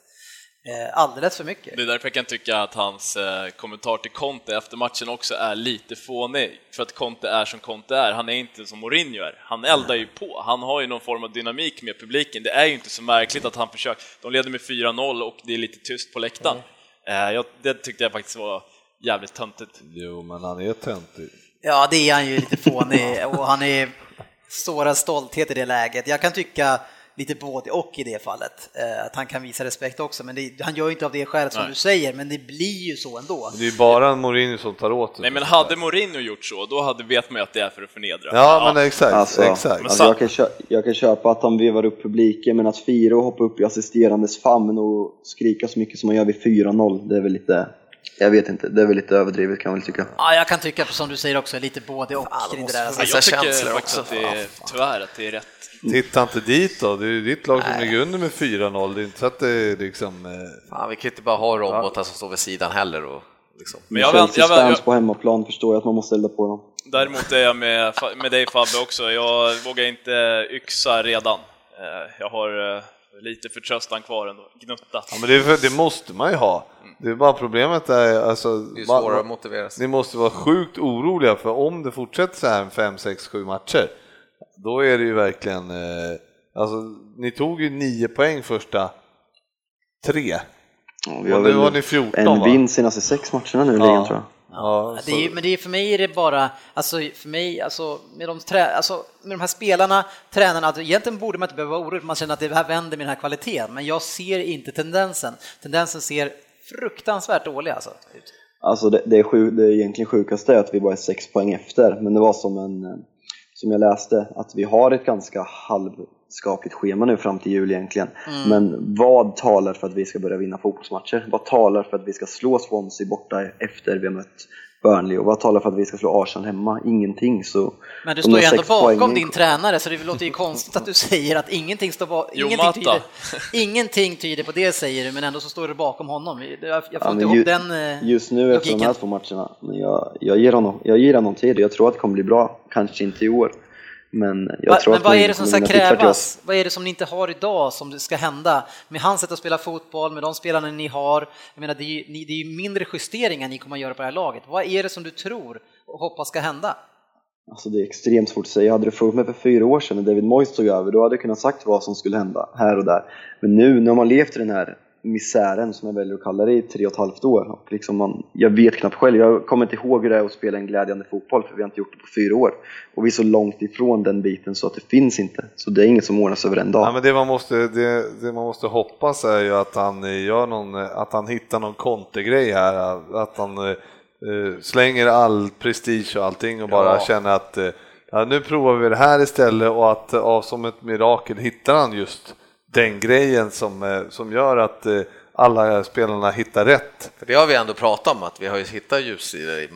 Eh, Alldeles för mycket. Det är därför jag kan tycka att hans eh, kommentar till Conte efter matchen också är lite fånig. För att Conte är som Conte är, han är inte som Mourinho är. Han eldar ju på, han har ju någon form av dynamik med publiken. Det är ju inte så märkligt att han försöker. De leder med 4-0 och det är lite tyst på läktaren. Jag, det tyckte jag faktiskt var jävligt töntigt. Jo, men han är töntig. Ja, det är han ju lite fånig och han är sårad stolthet i det läget. Jag kan tycka lite både och i det fallet, eh, att han kan visa respekt också, men det, han gör ju inte av det skälet som Nej. du säger, men det blir ju så ändå. Det är ju bara Mourinho som tar åt sig. Nej men hade Mourinho gjort så, då hade, vet man ju att det är för att förnedra. Ja, men exakt. Alltså, exakt. alltså jag, kan kö- jag kan köpa att han vevar upp publiken, men att fira och hoppa upp i assisterandes famn och skrika så mycket som han gör vid 4-0, det är väl lite... Jag vet inte, det är väl lite överdrivet kan jag väl tycka. Ja, jag kan tycka, som du säger också, lite både och kring det där. Alltså, jag tycker också. att det är, tyvärr, att det är rätt. Titta inte dit då, det är ju ditt lag som ligger under med 4-0. Det är inte så att det är liksom... eh, Fan, vi kan ju inte bara ha robotar som står vid sidan heller. Och, liksom. Men jag, vänt, jag, jag, på hemmaplan förstår jag att man måste elda på dem. Däremot är jag med, med dig Fabbe också, jag vågar inte yxa redan. Eh, Jag har eh, lite förtröstan kvar ändå, gnutta. Ja, men det, det måste man ju ha. Det är bara problemet är alltså... Det är svårare att motivera sig. Ni måste vara sjukt oroliga för om det fortsätter så här 5, 6, 7 matcher, då är det ju verkligen, eh, alltså ni tog ju 9 poäng första tre. Ja, vi Och har nu har ni 14 en va? vinst senaste sex matcherna nu i Ja. ligan tror jag. Ja, det är, men det är, för mig är det bara, alltså för mig, alltså med de, trä, alltså, med de här spelarna, tränarna, alltså, egentligen borde man inte behöva vara orolig, man känner att det här vänder med den här kvaliteten, men jag ser inte tendensen. Tendensen ser fruktansvärt dålig alltså. ut. Alltså det, det, är sju, det är egentligen sjukaste är att vi bara är sex poäng efter, men det var som en, eh, som jag läste, att vi har ett ganska halvskapligt schema nu fram till jul egentligen. Men vad talar för att vi ska börja vinna fotbollsmatcher? Vad talar för att vi ska slå Swansea borta efter vi har mött Burnley? Och vad talar för att vi ska slå Arsenal hemma? Ingenting. Så Men du står ju ändå bakom poängen- din tränare, så det låter ju konstigt att du säger att ingenting står bakom. Ingenting tyder, ingenting tyder på det säger du, men ändå så står du bakom honom. Jag, jag får Ja, inte ihop ju, den eh, just nu efter de här två matcherna, men jag, jag, ger honom, jag ger honom tid och jag tror att det kommer bli bra. Kanske inte i år, Men jag Va, tror men att vad är det som ska krävas? Vad är det som ni inte har idag som ska hända? Med hans sätt att spela fotboll, med de spelarna ni har. Jag menar, det är ju, det är ju mindre justeringar ni kommer att göra på det här laget. Vad är det som du tror och hoppas ska hända? Alltså det är extremt svårt att säga. Hade du frågat mig för fyra år sedan när David Moyes tog över, då hade jag kunnat sagt vad som skulle hända här och där. Men nu, när man levt i den här misären, som jag väljer att kalla det, i tre och ett halvt år. Och liksom man, jag vet knappt själv, jag kommer inte ihåg hur det är att spela en glädjande fotboll, för vi har inte gjort det på fyra år. Och vi är så långt ifrån den biten så att det finns inte. Så det är inget som ordnas över en dag. Ja, men det, man måste, det, det man måste hoppas är ju att han eh, gör någon, eh, att han hittar någon kontegrej här, att han eh, eh, slänger all prestige och allting och bara känner att eh, ja, nu provar vi det här istället och att ja, som ett mirakel hittar han just den grejen som, eh, som gör att eh, alla spelarna hittar rätt. För det har vi ändå pratat om, att vi har ju hittat ljussidor i eh,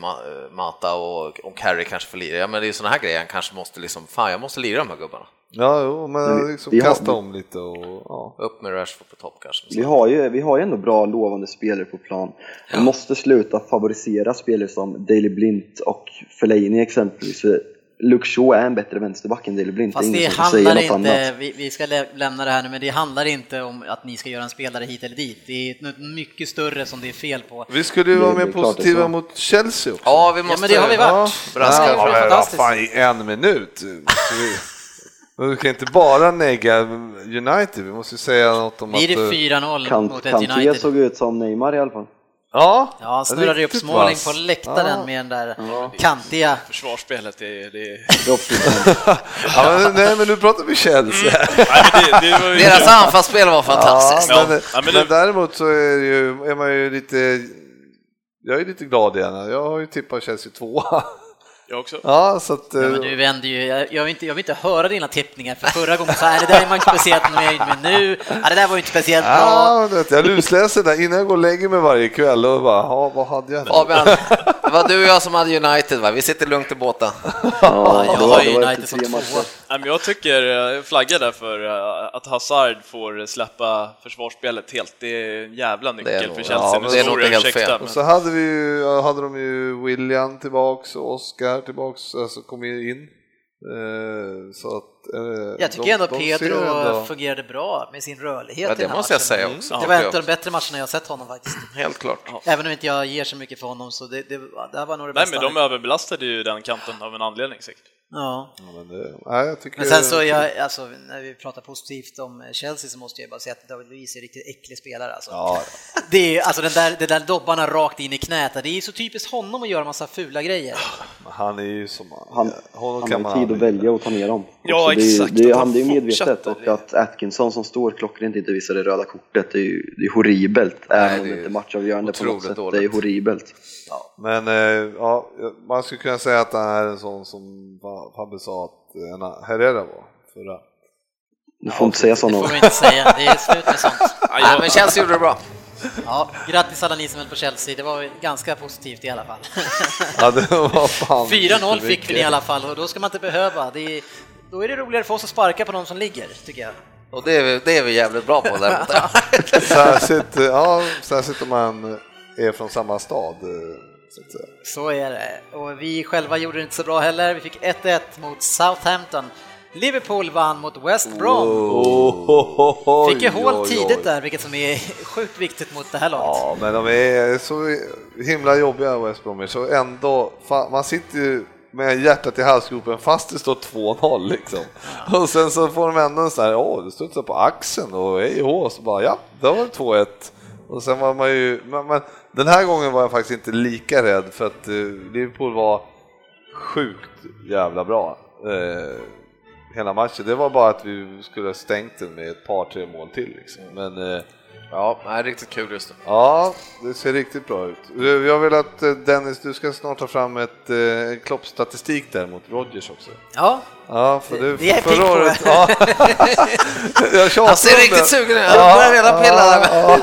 Mata och om Carey kanske får lira. Ja, men det är sådana här grejer han kanske måste liksom, fan jag måste lira de här gubbarna. Ja, jo, men vi- liksom vi har- kasta om lite och ja. Upp med Rashford på topp kanske. Vi har, ju, vi har ju ändå bra lovande spelare på plan. Vi måste sluta favorisera spelare som Daley Blint och Fellaini exempelvis. För Luke Shaw är en bättre vänsterback än Daley Blint. Fast det det handlar inte, annat. vi, vi ska lä- lämna det här nu, men det handlar inte om att ni ska göra en spelare hit eller dit. Det är något mycket större som det är fel på. Vi skulle ju vara mer positiva mot Chelsea också. Ja, vi Ja, måste... men det har vi varit. Ja, Braska. Ja, ja, vad fantastiskt. fan, i en minut. Vi kan inte bara negga United, vi måste ju säga något om Blir det att... eh, 4-0 Kan, mot ett Kanté United? såg ut som Neymar i alla fall. Ja, Ja, han snurrade upp Småling vass. på läktaren Ja. med den där kantiga... Försvarsspelet, det, är- det, är-. Ja, men, nej, men nu pratar vi Chelsea. Mm. det, det ju Deras anfallsspel var fantastiskt. Ja, men, Ja, ja, men men, däremot så är, ju, är man ju lite... Jag är lite glad igen. Jag har ju tippat Chelsea tvåa. Jag också. Ja, så att... Ja, men eh, du vänder ju, jag, vill inte, jag vill inte höra dina tippningar, för förra gången så här, det där är man inte speciellt nöjd med nu, ja, det där var ju inte speciellt bra. Ja, du vet, jag lusläser där innan jag går och lägger mig varje kväll och bara, ja, vad hade jag nu? Fabian, det var du och jag som hade United va? Vi sitter lugnt i båten. Ja, jag det har det United som tvåa. jag tycker, jag flaggar där för eh, att Hazard får släppa försvarsspelet helt. Det är en jävla nyckel nog- för ja, Chelsea. men Nu det är nog helt ursäkta, fel. men- Och så hade, vi ju, ja, hade de ju William tillbaks och Oscar tillbaks, alltså kom in. Eh, så att, eh, Jag tycker de- ändå de Pedro ändå- fungerade bra med sin rörlighet Ja, i det den här måste jag matchen. säga Mm. också. Det Ja. var en av de bättre matcherna jag sett honom faktiskt. Helt klart. Även om inte jag ger så mycket för honom så det, det, det här var nog det Nej, bästa. men de överbelastade ju den kanten av en anledning säkert. ja. Ja, men, det, nej, jag tycker, Men sen så, jag, alltså, när vi pratar positivt om Chelsea så måste jag bara säga att David Luiz är en riktigt äcklig spelare. Alltså. Ja, Det är, alltså den där, den där dobbarna rakt in i knät, det är så typiskt honom att göra massa fula grejer. han är ju som... Han, honom han kan har man tid att välja och ta ner dem. Ja, Det, exakt, Det, att är- han det är ju medvetet och att Atkinson som står klockrent inte visar det röda kortet, det är ju det är horribelt. Även om det det inte är matchavgörande på något sätt. dåligt. Det är horribelt. Men eh, ja, man skulle kunna säga att han är en sån som Fabbe sa att en Herrera var förra. Du får inte säga Det sådana får vi inte säga, det är slut med sånt. Nej, men Chelsea gjorde det bra. Ja, grattis alla ni som höll på Chelsea, det var ganska positivt i alla fall. Ja, det var fan 4-0 inte fick vi i alla fall och då ska man inte behöva. Det är, då är det roligare för oss att sparka på de som ligger, tycker jag. Och det är vi, det är vi jävligt bra på däremot. Särskilt, ja, särskilt om man är från samma stad. eh, Så att säga. Så är det. Och vi själva gjorde det inte så bra heller. Vi fick 1-1 mot Southampton. Liverpool vann mot West Brom. Oh, Fick ju hål tidigt där, vilket som är sjukt viktigt mot det här laget. Ja, men de är så himla jobbiga West Bromwich, så ändå, fan, man sitter ju med hjärtat i halsgropen fast det står 2-0 liksom. Och sen så får de ändå en sån här, åh, det studsar på axeln och hej och så bara, ja, då var det 2-1. Och sen var man ju, men, men den här gången var jag faktiskt inte lika rädd för att eh, Liverpool var sjukt jävla bra. Eh, hela matchen. Det var bara att vi skulle ha stängt den med ett par, tre mål till liksom. Men eh, Ja, nej, riktigt kul just nu. Ja, det ser riktigt bra ut. Jag vill att Dennis, du ska snart ta fram ett eh, kloppstatistik där mot Rodgers också. Ja, Ja, för du, Det är förra på året... det. Ja. jag Han ser riktigt det. sugen ut, han börjar redan pilla där.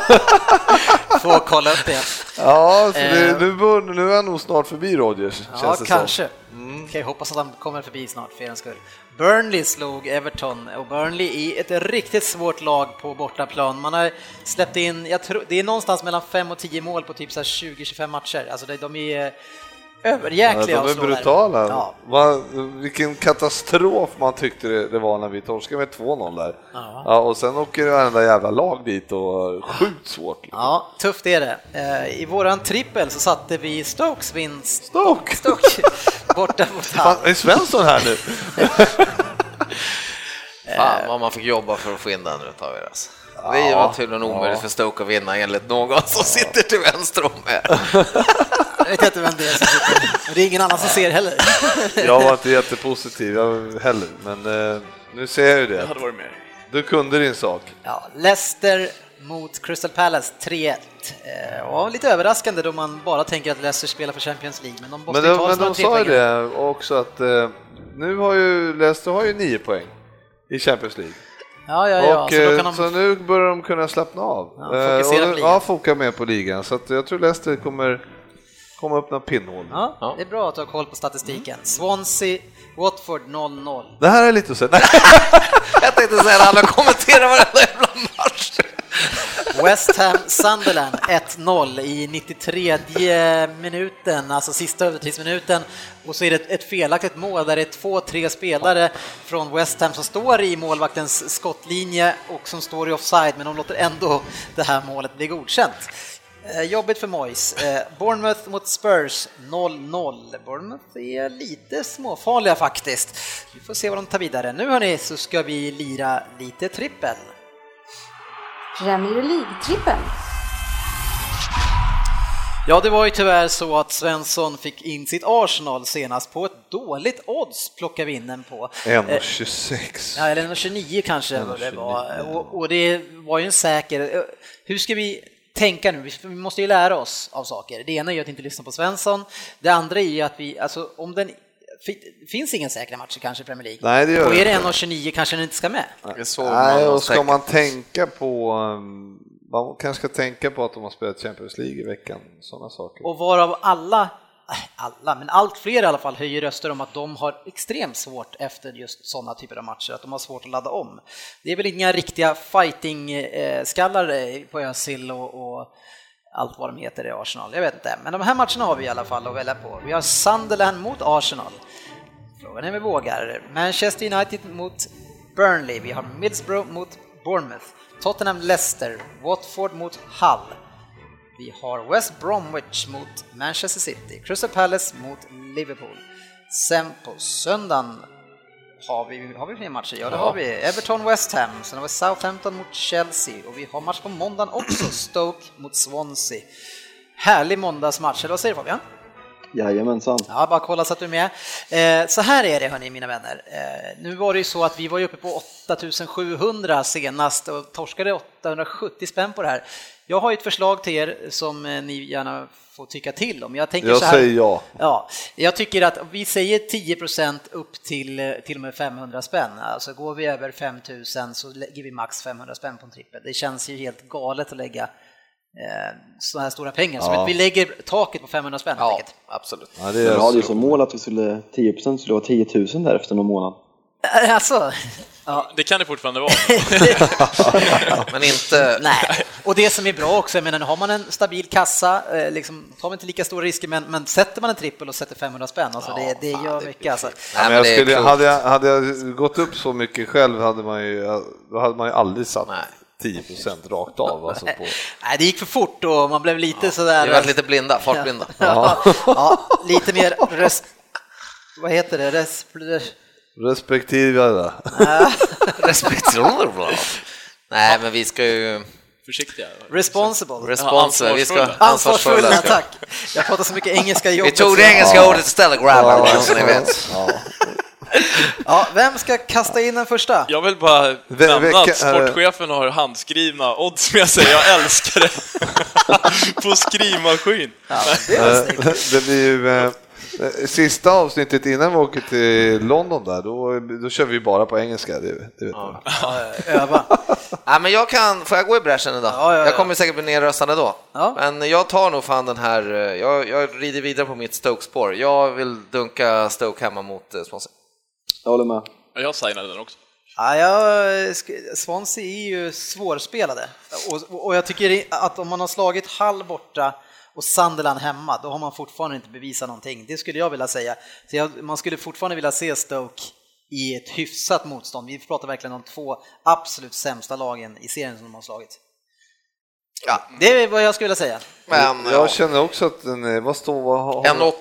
Får kolla upp det. ja så det, Eh. nu, bör, nu är han nog snart förbi Rodgers, Ja, känns det kanske. Mm. Okej, hoppas att han kommer förbi snart för er skull. Burnley slog Everton och Burnley i ett riktigt svårt lag på bortaplan. Man har släppt in, jag tror, det är någonstans mellan 5 och 10 mål på typ så här 20-25 matcher. Alltså de är överjäkliga Ja, de är brutala. Ja. Va, vilken katastrof man tyckte det, det var när vi torskade med 2-0 där. Ja. och sen åker varenda jävla lag dit och sjukt svårt. Ja, tufft är det. Eh, I våran trippel så satte vi Stokes vinst. Stoke! Stoke borta mot Fan, är Svensson här nu? Fan vad man fick jobba för att få in den utav er alltså. Det var tydligen omöjligt för Stoke att vinna enligt någon som sitter till vänster om er. Jag vet inte vem det är som sitter. Men det är ingen annan som ser heller. Jag var inte jättepositiv jag heller, men eh, nu ser jag ju Det det. hade varit med. Du kunde din sak. Ja, Leicester mot Crystal Palace 3-1. Eh, och lite överraskande då man bara tänker att Leicester spelar för Champions League, men de måste Men ju de, ta men de sa ju det också att eh, nu har ju Leicester har ju nio poäng i Champions League. Ja, ja, ja. och, så då eh, kan de... så nu börjar de kunna slappna av. Ja, Eh, fokusera och på nu- ligan. Ja, foka mer på ligan. Så att jag tror Leicester kommer komma upp några pinnhål. Ja, Ja. det är bra att du har koll på statistiken. Swansea, Watford 0-0. Det här är lite att säga. Jag tänkte säga det, alla kommenterar varenda jävla match. West Ham Sunderland 1-0 i 93 minuten, alltså sista övertidsminuten. Och så är det ett- ett felaktigt mål där det är två, tre spelare från West Ham som står i målvaktens skottlinje och som står i offside, men de låter ändå det här målet bli godkänt. Eh, Jobbigt för Moyes. Eh, Bournemouth mot Spurs 0-0. Bournemouth är lite småfarliga faktiskt. Vi får se vad de tar vidare. Nu hörni så ska vi lira lite trippel. Premier League-trippen. Ja, det var ju tyvärr så att Svensson fick in sitt Arsenal senast på ett dåligt odds plockar vi in den på. Eh, 1,26. Ja, eller 29 kanske vad det var. Och, och det var ju en säker... eh, Hur ska vi tänka nu? Vi måste ju lära oss av saker. Det ena är ju att inte lyssna på Svensson. Det andra är ju att vi, alltså om den fi- finns ingen säkra matcher kanske i Premier League. Nej, det gör och är det inte. 1,29 kanske den inte ska med. Nej, och ska man tänka på... um, Man kanske ska tänka på att de har spelat Champions League i veckan, sådana saker. Och varav alla, alla, men allt fler i alla fall höjer röster om att de har extremt svårt efter just sådana typer av matcher, att de har svårt att ladda om. Det är väl inga riktiga fighting-skallar eh, eh, på Özil och, och allt vad de heter i Arsenal, jag vet inte. Men de här matcherna har vi i alla fall att välja på. Vi har Sunderland mot Arsenal. Frågan är om vi vågar. Manchester United mot Burnley. Vi har Middlesbrough mot Bournemouth. Tottenham Leicester. Watford mot Hull. Vi har West Bromwich mot Manchester City. Crystal Palace mot Liverpool. Sen på söndagen har vi, har vi fler matcher? Ja, det har vi. Everton West Ham, sen har vi Southampton mot Chelsea och vi har match på måndagen också, Stoke mot Swansea. Härlig måndagsmatch, eller vad säger du Fabian? Jajamensan. Ja, bara kolla så att du är med. Eh, så här är det hörni, mina vänner. Eh, nu var det ju så att vi var ju uppe på 8700 senast och torskade 870 spänn på det här. Jag har ett förslag till er som eh, ni gärna får tycka till om. Jag, tänker Jag så här, säger ja. Ja, jag tycker att vi säger 10% upp till eh, till och med 500 spänn. Alltså går vi över 5000 så lägger vi max 500 spänn på en trippel. Det känns ju helt galet att lägga eh, sådana här stora pengar. Så Ja. vi lägger taket på 500 spänn Ja, absolut. ja det Jag är hade ju som mål att vi skulle 10% skulle vara 10 000 där efter någon månad. Alltså, ja, Det kan det fortfarande vara. Men inte... nej. Och det som är bra också, jag menar, nu har man en stabil kassa, eh, liksom, tar man inte lika stora risker, men, men sätter man en trippel och sätter 500 spänn, alltså det, det fan, gör det- mycket. Alltså. Nej, men jag det skulle, hade, jag, hade jag gått upp så mycket själv hade man ju, då hade man ju aldrig satt Nej. 10% rakt av. Alltså på. Nej, det gick för fort och man blev lite sådär... Vi var lite blinda, fartblinda. Ja, ja, lite mer res... Vad heter det? Res... Respektive. Respekt. Nej, men vi ska ju... Försiktiga. Responsible. Responsive, vi ska ansvarsfulla. Ansvarsfulla, ska- tack. Jag pratar så mycket engelska i Vi jobbet. tog det engelska ordet istället, grabbar, ni vet. Ja. Ja, vem ska kasta in den första? Jag vill bara nämna att sportchefen har handskrivna odds med sig. Jag älskar det! På skrivmaskin. Ja, det Eh. Det blir ju eh, sista avsnittet innan vi åker till London där, då, då kör vi bara på engelska, det, det vet man. Öva. Nej, men jag kan, får jag gå i bräschen idag? Ja, ja, ja. Jag kommer säkert bli nedröstad då. Ja. Men jag tar nog fan den här, eh, jag, jag rider vidare på mitt Stoke-spår. Jag vill dunka Stoke hemma mot eh, Swansea. Jag håller med. Ja, Jag signade den också. Ja, jag, Swansea är ju svårspelade och, och jag tycker att om man har slagit Hall borta och Sunderland hemma, då har man fortfarande inte bevisat någonting. Det skulle jag vilja säga. Så jag, man skulle fortfarande vilja se Stoke i ett hyfsat motstånd. Vi pratar verkligen om två absolut sämsta lagen i serien som de har slagit. Ja, det är vad jag skulle vilja säga. Men, jag ja. känner också att den är, vad står, vad har... En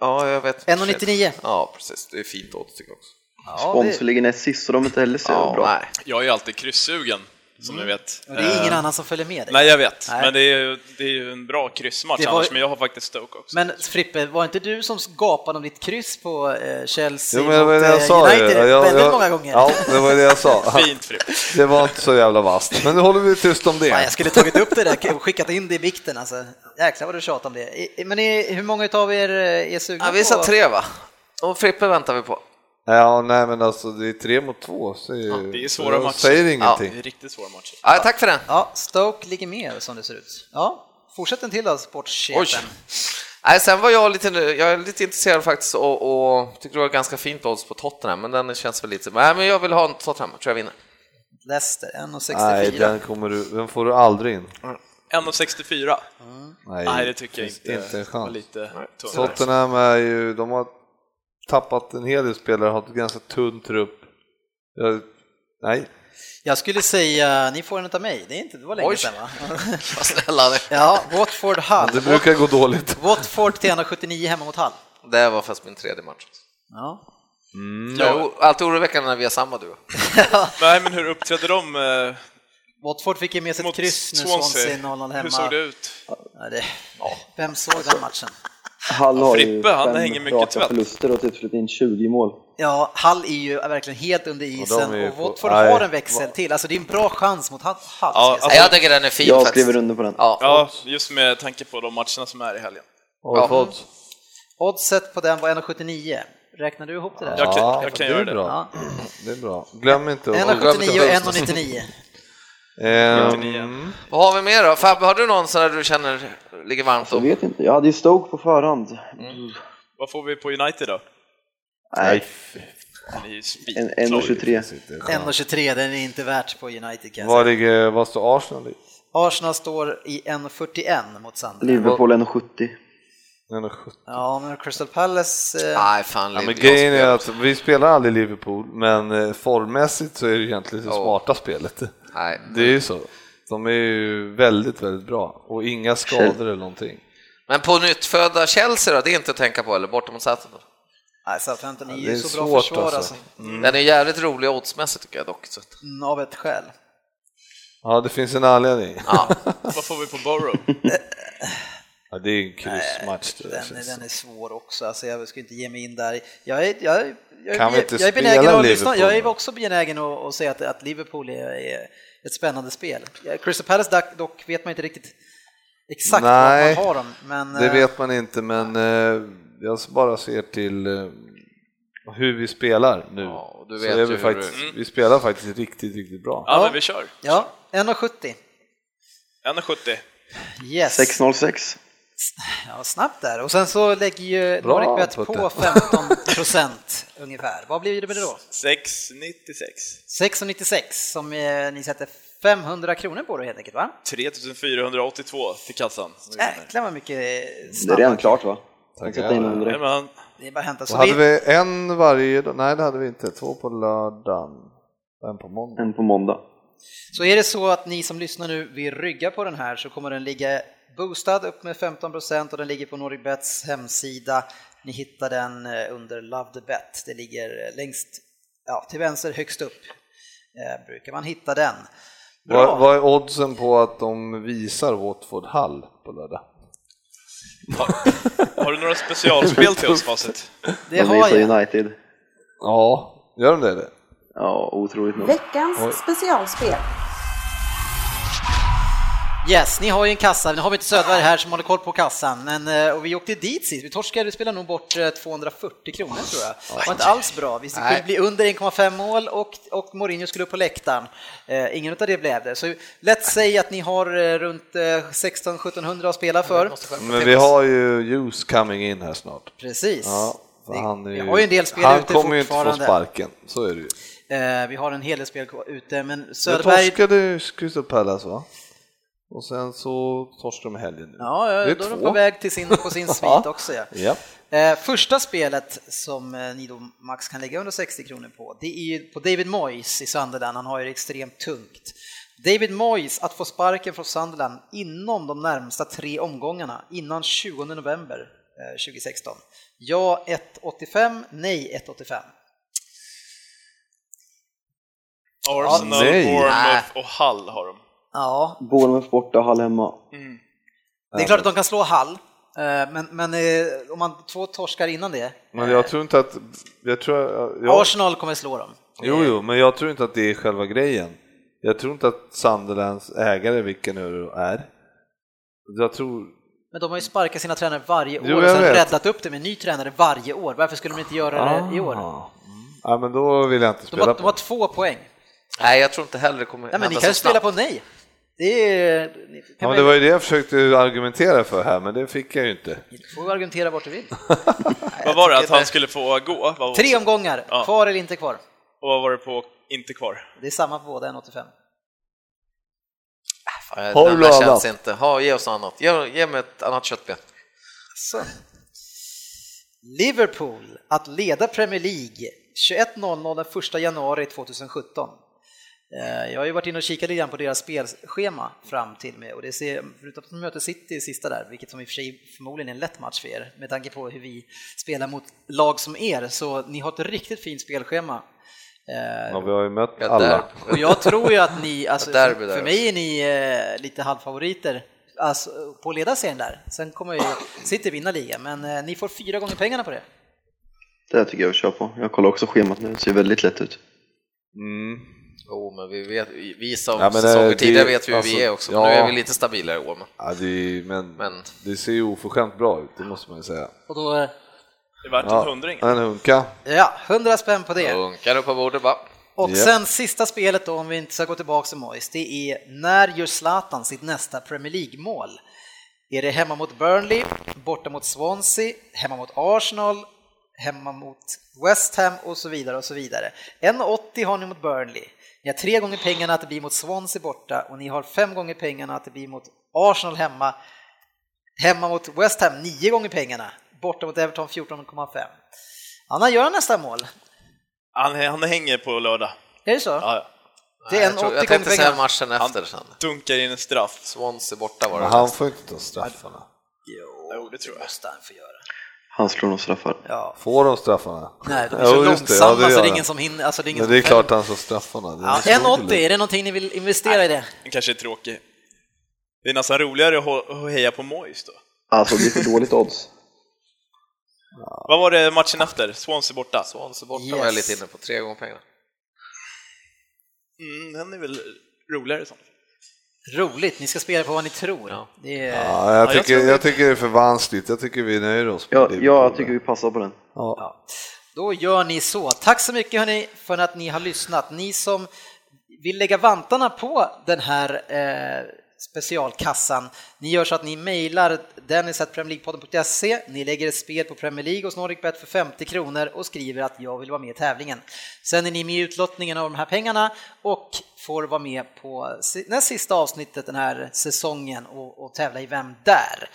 ja, jag vet. 1,99. Ja, precis. Det är fint odds tycker jag också. Ja, Spons ligger näst sist så de inte heller ser ja, bra. Nej. Jag är alltid kryssugen som mm. ni vet. Och det är ingen uh, annan som följer med dig. Nej, jag vet, nej. men det är, ju, det är ju en bra kryssmatch var... annars, men jag har faktiskt Stoke också. Men Frippe, var inte du som gapade om ditt kryss på uh, Chelsea jo, men det var det jag mot sa United jag, väldigt jag, många gånger? Ja, det var det jag sa. Fint Frippe. Det var inte så jävla vasst, men nu håller vi tyst om det. Fan, jag skulle tagit upp det där och skickat in det i vikten alltså. Jäklar vad du tjatar om det. Men är, hur många av er eh, är sugna ja, Vi sa tre va? Och Frippe väntar vi på. Ja, nej men alltså det är tre mot två, så ja, det är svåra matcher. säger ingenting. Ja, det är riktigt svåra matcher. Ja, tack för den. Ja, Stoke ligger med som det ser ut. Ja, fortsätt en till då, sportchefen. Nej, sen var jag lite, jag är lite intresserad faktiskt och, och tycker det var ganska fint odds på Tottenham, men den känns väl lite, nej men jag vill ha en Tottenham, tror jag vinner. Leicester, 1,64. Nej, den, kommer du, den får du aldrig in. 1,64? Mm. Nej, nej, det tycker jag inte. Inte en chans. Lite Tottenham är ju, de har tappat en hel del spelare, har ett ganska tunn trupp. Jag, nej. Jag skulle säga, ni får en av mig, det, är inte, det var länge Oj. sedan va? Vad snälla ni. Ja, Watford Hull. Det brukar gå dåligt. Watford till 1,79 hemma mot Hull. Det var fast min tredje match. Ja. Mm. Ja, alltid oroväckande när vi har samma du. Nej, men hur uppträdde de? Eh... Watford fick ju med sig ett kryss nu, Swansea 0-0 hemma. Hur såg det ut? Ja, det, vem såg den matchen? Hall har Frippe, ju han hänger mycket tvätt. förluster och typ släppt in 20 mål. Ja, Hall är ju verkligen helt under isen och, och Watford har en växel till. Alltså det är en bra chans mot Hall. Ja, alltså, jag tycker den är fin Jag skriver under på den. Ja. ja, just med tanke på de matcherna som är i helgen. Ja. Odds? Oddset på den var 1,79. Räknar du ihop det där? Jag kan, jag kan göra det. Bra. Ja. Det är bra. Glöm inte 1,79 och 1,99. Um, vad har vi mer då? Fabbe, har du någon sån där du känner ligger varmt om? Jag vet inte, jag hade ju Stoke på förhand. Mm. Vad får vi på United då? Nej, en 1,23. 1,23, den är inte värt på United kan vad, ligger, vad står Arsenal i? Arsenal står i 1,41 mot Sunderland. Liverpool 1,70. Ja, men Crystal Palace... Eh... Nej, fan, ja, men grejen är att vi spelar aldrig Liverpool, men eh, formmässigt så är det egentligen det oh. smarta spelet. Nej. Det är ju så. De är ju väldigt, väldigt bra och inga skador eller någonting. Men på nyttfödda Chelsea då, det är inte att tänka på eller borta mot Southampton? Nej, Southampton är ju ja, så bra försvar alltså. alltså. Mm. Den är jävligt rolig oddsmässigt tycker jag dock. Så. Mm, av ett skäl. Ja, det finns en anledning. Ja. Vad får vi på Borough? Ja, det är en kryssmatch. Den, den, är svår också, alltså, jag ska inte ge mig in där. Jag är, jag, jag, inte jag är benägen att lyssna. Jag är också benägen att, att säga att, att Liverpool är, är, ett spännande spel. Crystal Palace dock vet man inte riktigt exakt Nej, vad man har dem. Men, det vet man inte, men eh, jag bara ser till eh, hur vi spelar nu. Ja, du vet så vi, faktiskt, mm. vi spelar faktiskt riktigt, riktigt bra. Ja, men vi kör. Ja, 1,70. 1,70. Yes. 606. Ja, snabbt där. Och sen så lägger ju Nordic på 15 procent ungefär. Vad blir det med det då? 6,96. 6,96 som eh, ni sätter 500 kronor på då helt enkelt va? 3482 till kassan. Jäklar vad mycket snabba. Det är redan klart va? Tack. Sätta in under det. Är bara hämta. Så hade vi en varje Nej, det hade vi inte. Två på lördagen. En på måndag. En på måndag. Så är det så att ni som lyssnar nu vill rygga på den här så kommer den ligga boostad upp med 15% och den ligger på NordicBets hemsida. Ni hittar den eh, under Love the Bet. Det ligger längst ja, till vänster högst upp. Eh, brukar man hitta den. Vad, vad, är oddsen på att de visar Watford Hall på lördag? Har, har, du några specialspel till oss Facit? Det de har jag. United. Ja, gör de det? Ja, otroligt nog. Veckans Oj. specialspel. Yes, ni har ju en kassa, nu har vi inte Södberg här som håller koll på kassan, men, eh, och vi åkte dit sist, vi torskade, vi spelade nog bort 240 eh, kronor tror jag. Det var inte alls bra, vi skulle bli under 1,5 mål och, och Mourinho skulle upp på läktaren. Eh, ingen av det blev det, så lätt säg att ni har eh, runt 16-1700 att spela för. Men vi har ju Juice coming in här snart. Precis. Ja, han, är ju, vi har ju en del spel han ute kommer ju inte få sparken, så är det ju. Eh, vi har en hel del spel ute, men Söderberg... Men torskade Crystal Palace va? Och sen så torskar de helgen nu. Ja, ja är då är de på väg till sin, på sin svit också. Ja. Ja. Eh, första spelet som eh, ni då max kan lägga 160 kronor på, det är ju på David Moyes i Sunderland, han har ju det extremt tungt. David Moyes att få sparken från Sunderland inom de närmsta tre omgångarna, innan 20 november eh, 2016. Ja 1,85, nej 1,85. Arsenal, nej. Bournemouth och Hull har de. Ja, Bournemouth borta, Hall hemma. det är klart att de kan slå Hall, eh, men, men eh, om man två torskar innan det, Men jag tror inte att, jag tror, jag, Arsenal kommer slå dem. jo, jo, men jag tror inte att det är själva grejen. Jag tror inte att Sunderlands ägare, vilken nu är, jag tror, Men de har ju sparkat sina tränare varje år Jo, och sen vet. räddat upp det med en ny tränare varje år. Varför skulle de inte göra det i år? Ah. ja men då vill jag inte De spela har, på. de har två poäng. Nej, jag tror inte heller det kommer Nej, men ni kan ju spela på nej. Det är... Ja, det var ju det jag försökte argumentera för här, men det fick jag ju inte. Ni får argumentera vart du vill. Vad var det, att han skulle få gå? Tre omgångar, Ja. kvar eller inte kvar. Och vad var det på inte kvar? Det är samma på båda, 1,85. Fan, Har du känns inte. Ha, ge oss något annat. Ge, ge mig ett annat köttben. Så. Liverpool att leda Premier League 21.00 den 1 januari 2017. Eh, Jag har ju varit inne och kikat lite grann på deras spelschema fram till med och det ser, förutom att de möter City i sista där, vilket som i och för sig förmodligen är en lätt match för er med tanke på hur vi spelar mot lag som er, så ni har ett riktigt fint spelschema. Eh, Ja, vi har ju mött Ja, alla. och jag tror ju att ni, alltså, för, mig är ni eh, lite halvfavoriter alltså, på ledarserien där. Sen kommer ju City vinna ligan, men eh, ni får fyra gånger pengarna på det. Det tycker jag vi kör på. Jag kollar också schemat nu, det ser väldigt lätt ut. Mm. Jo, men vi, vet, vi som Ja, men, säsonger eh, tidigare det- vet hur alltså, vi är också. ja. Nu är vi lite stabilare i år. Men, Ja, det, men, men det ser ju oförskämt bra ut, det måste man ju säga. Och då, eh, Det vart en Ja, hundring. en hunka. ja, 100 spänn på det. Unkar upp på bordet bara. Och Ja. sen sista spelet då, om vi inte ska gå tillbaka till Moyes, det är när gör Zlatan sitt nästa Premier League-mål? Är det hemma mot Burnley, borta mot Swansea, hemma mot Arsenal, hemma mot West Ham och så vidare och så vidare. 1,80 har ni mot Burnley. Ni har tre gånger pengarna att det blir mot Swansea borta och ni har fem gånger pengarna att det blir mot Arsenal hemma. Hemma mot West Ham nio gånger pengarna, borta mot Everton 14,5. Anna gör nästa mål. Han, han hänger på lördag. Är det så? Ja, ja. Det är en jag, tror, 80 jag tänkte säga matchen efter sen. Dunkar in en straff. Swansea borta var det. Men han får inte straffarna. Jo, det tror jag. måste han få göra. Han slår nog straffar. Ja. Får de straffarna? Nej, de är så just det. långsamma Ja, det så det är ingen som hinner. Alltså det är ingen Men det är klart han slår straffarna. Det Ja, är så 1,80, roligt. är det någonting ni vill investera i det? Den kanske är tråkig. Det är nästan roligare att heja på Moyes då. Alltså det är för dåligt odds. Vad var det matchen efter? Swansea borta? Swansea borta Yes. var jag lite inne på. Tre gånger pengarna. Mm, den är väl roligare sånt. Roligt, ni ska spela på vad ni tror. Ja. Det är, Ja, jag, jag tycker, tror jag det. tycker det är för vanskligt. Jag tycker vi nöjer oss med Ja, jag tycker vi passar på den. Ja. ja. Då gör ni så. Tack så mycket hörni för att ni har lyssnat. Ni som vill lägga vantarna på den här eh, specialkassan, ni gör så att ni mejlar dennis.premierleaguepodden.se, ni lägger ett spel på Premier League hos NordicBet för 50 kronor och skriver att jag vill vara med i tävlingen. Sen är ni med i utlottningen av de här pengarna och får vara med på näst sista avsnittet den här säsongen och, och tävla i Vem där?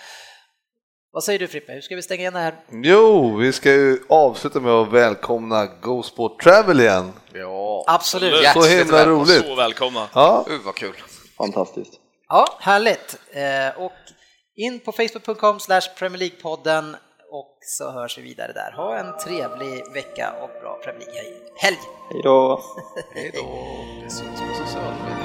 Vad säger du Frippe, hur ska vi stänga igen det här? Jo, vi ska ju avsluta med att välkomna Go Sport Travel igen. Ja, Absolut. Så himla roligt. Så välkomna. Ja, Uh, vad kul. Fantastiskt. Ja, härligt. Eh, och in på facebook.com slash Premier League-podden och så hörs vi vidare där. Ha en trevlig vecka och bra Premier League-helg. Hej då! Hej då.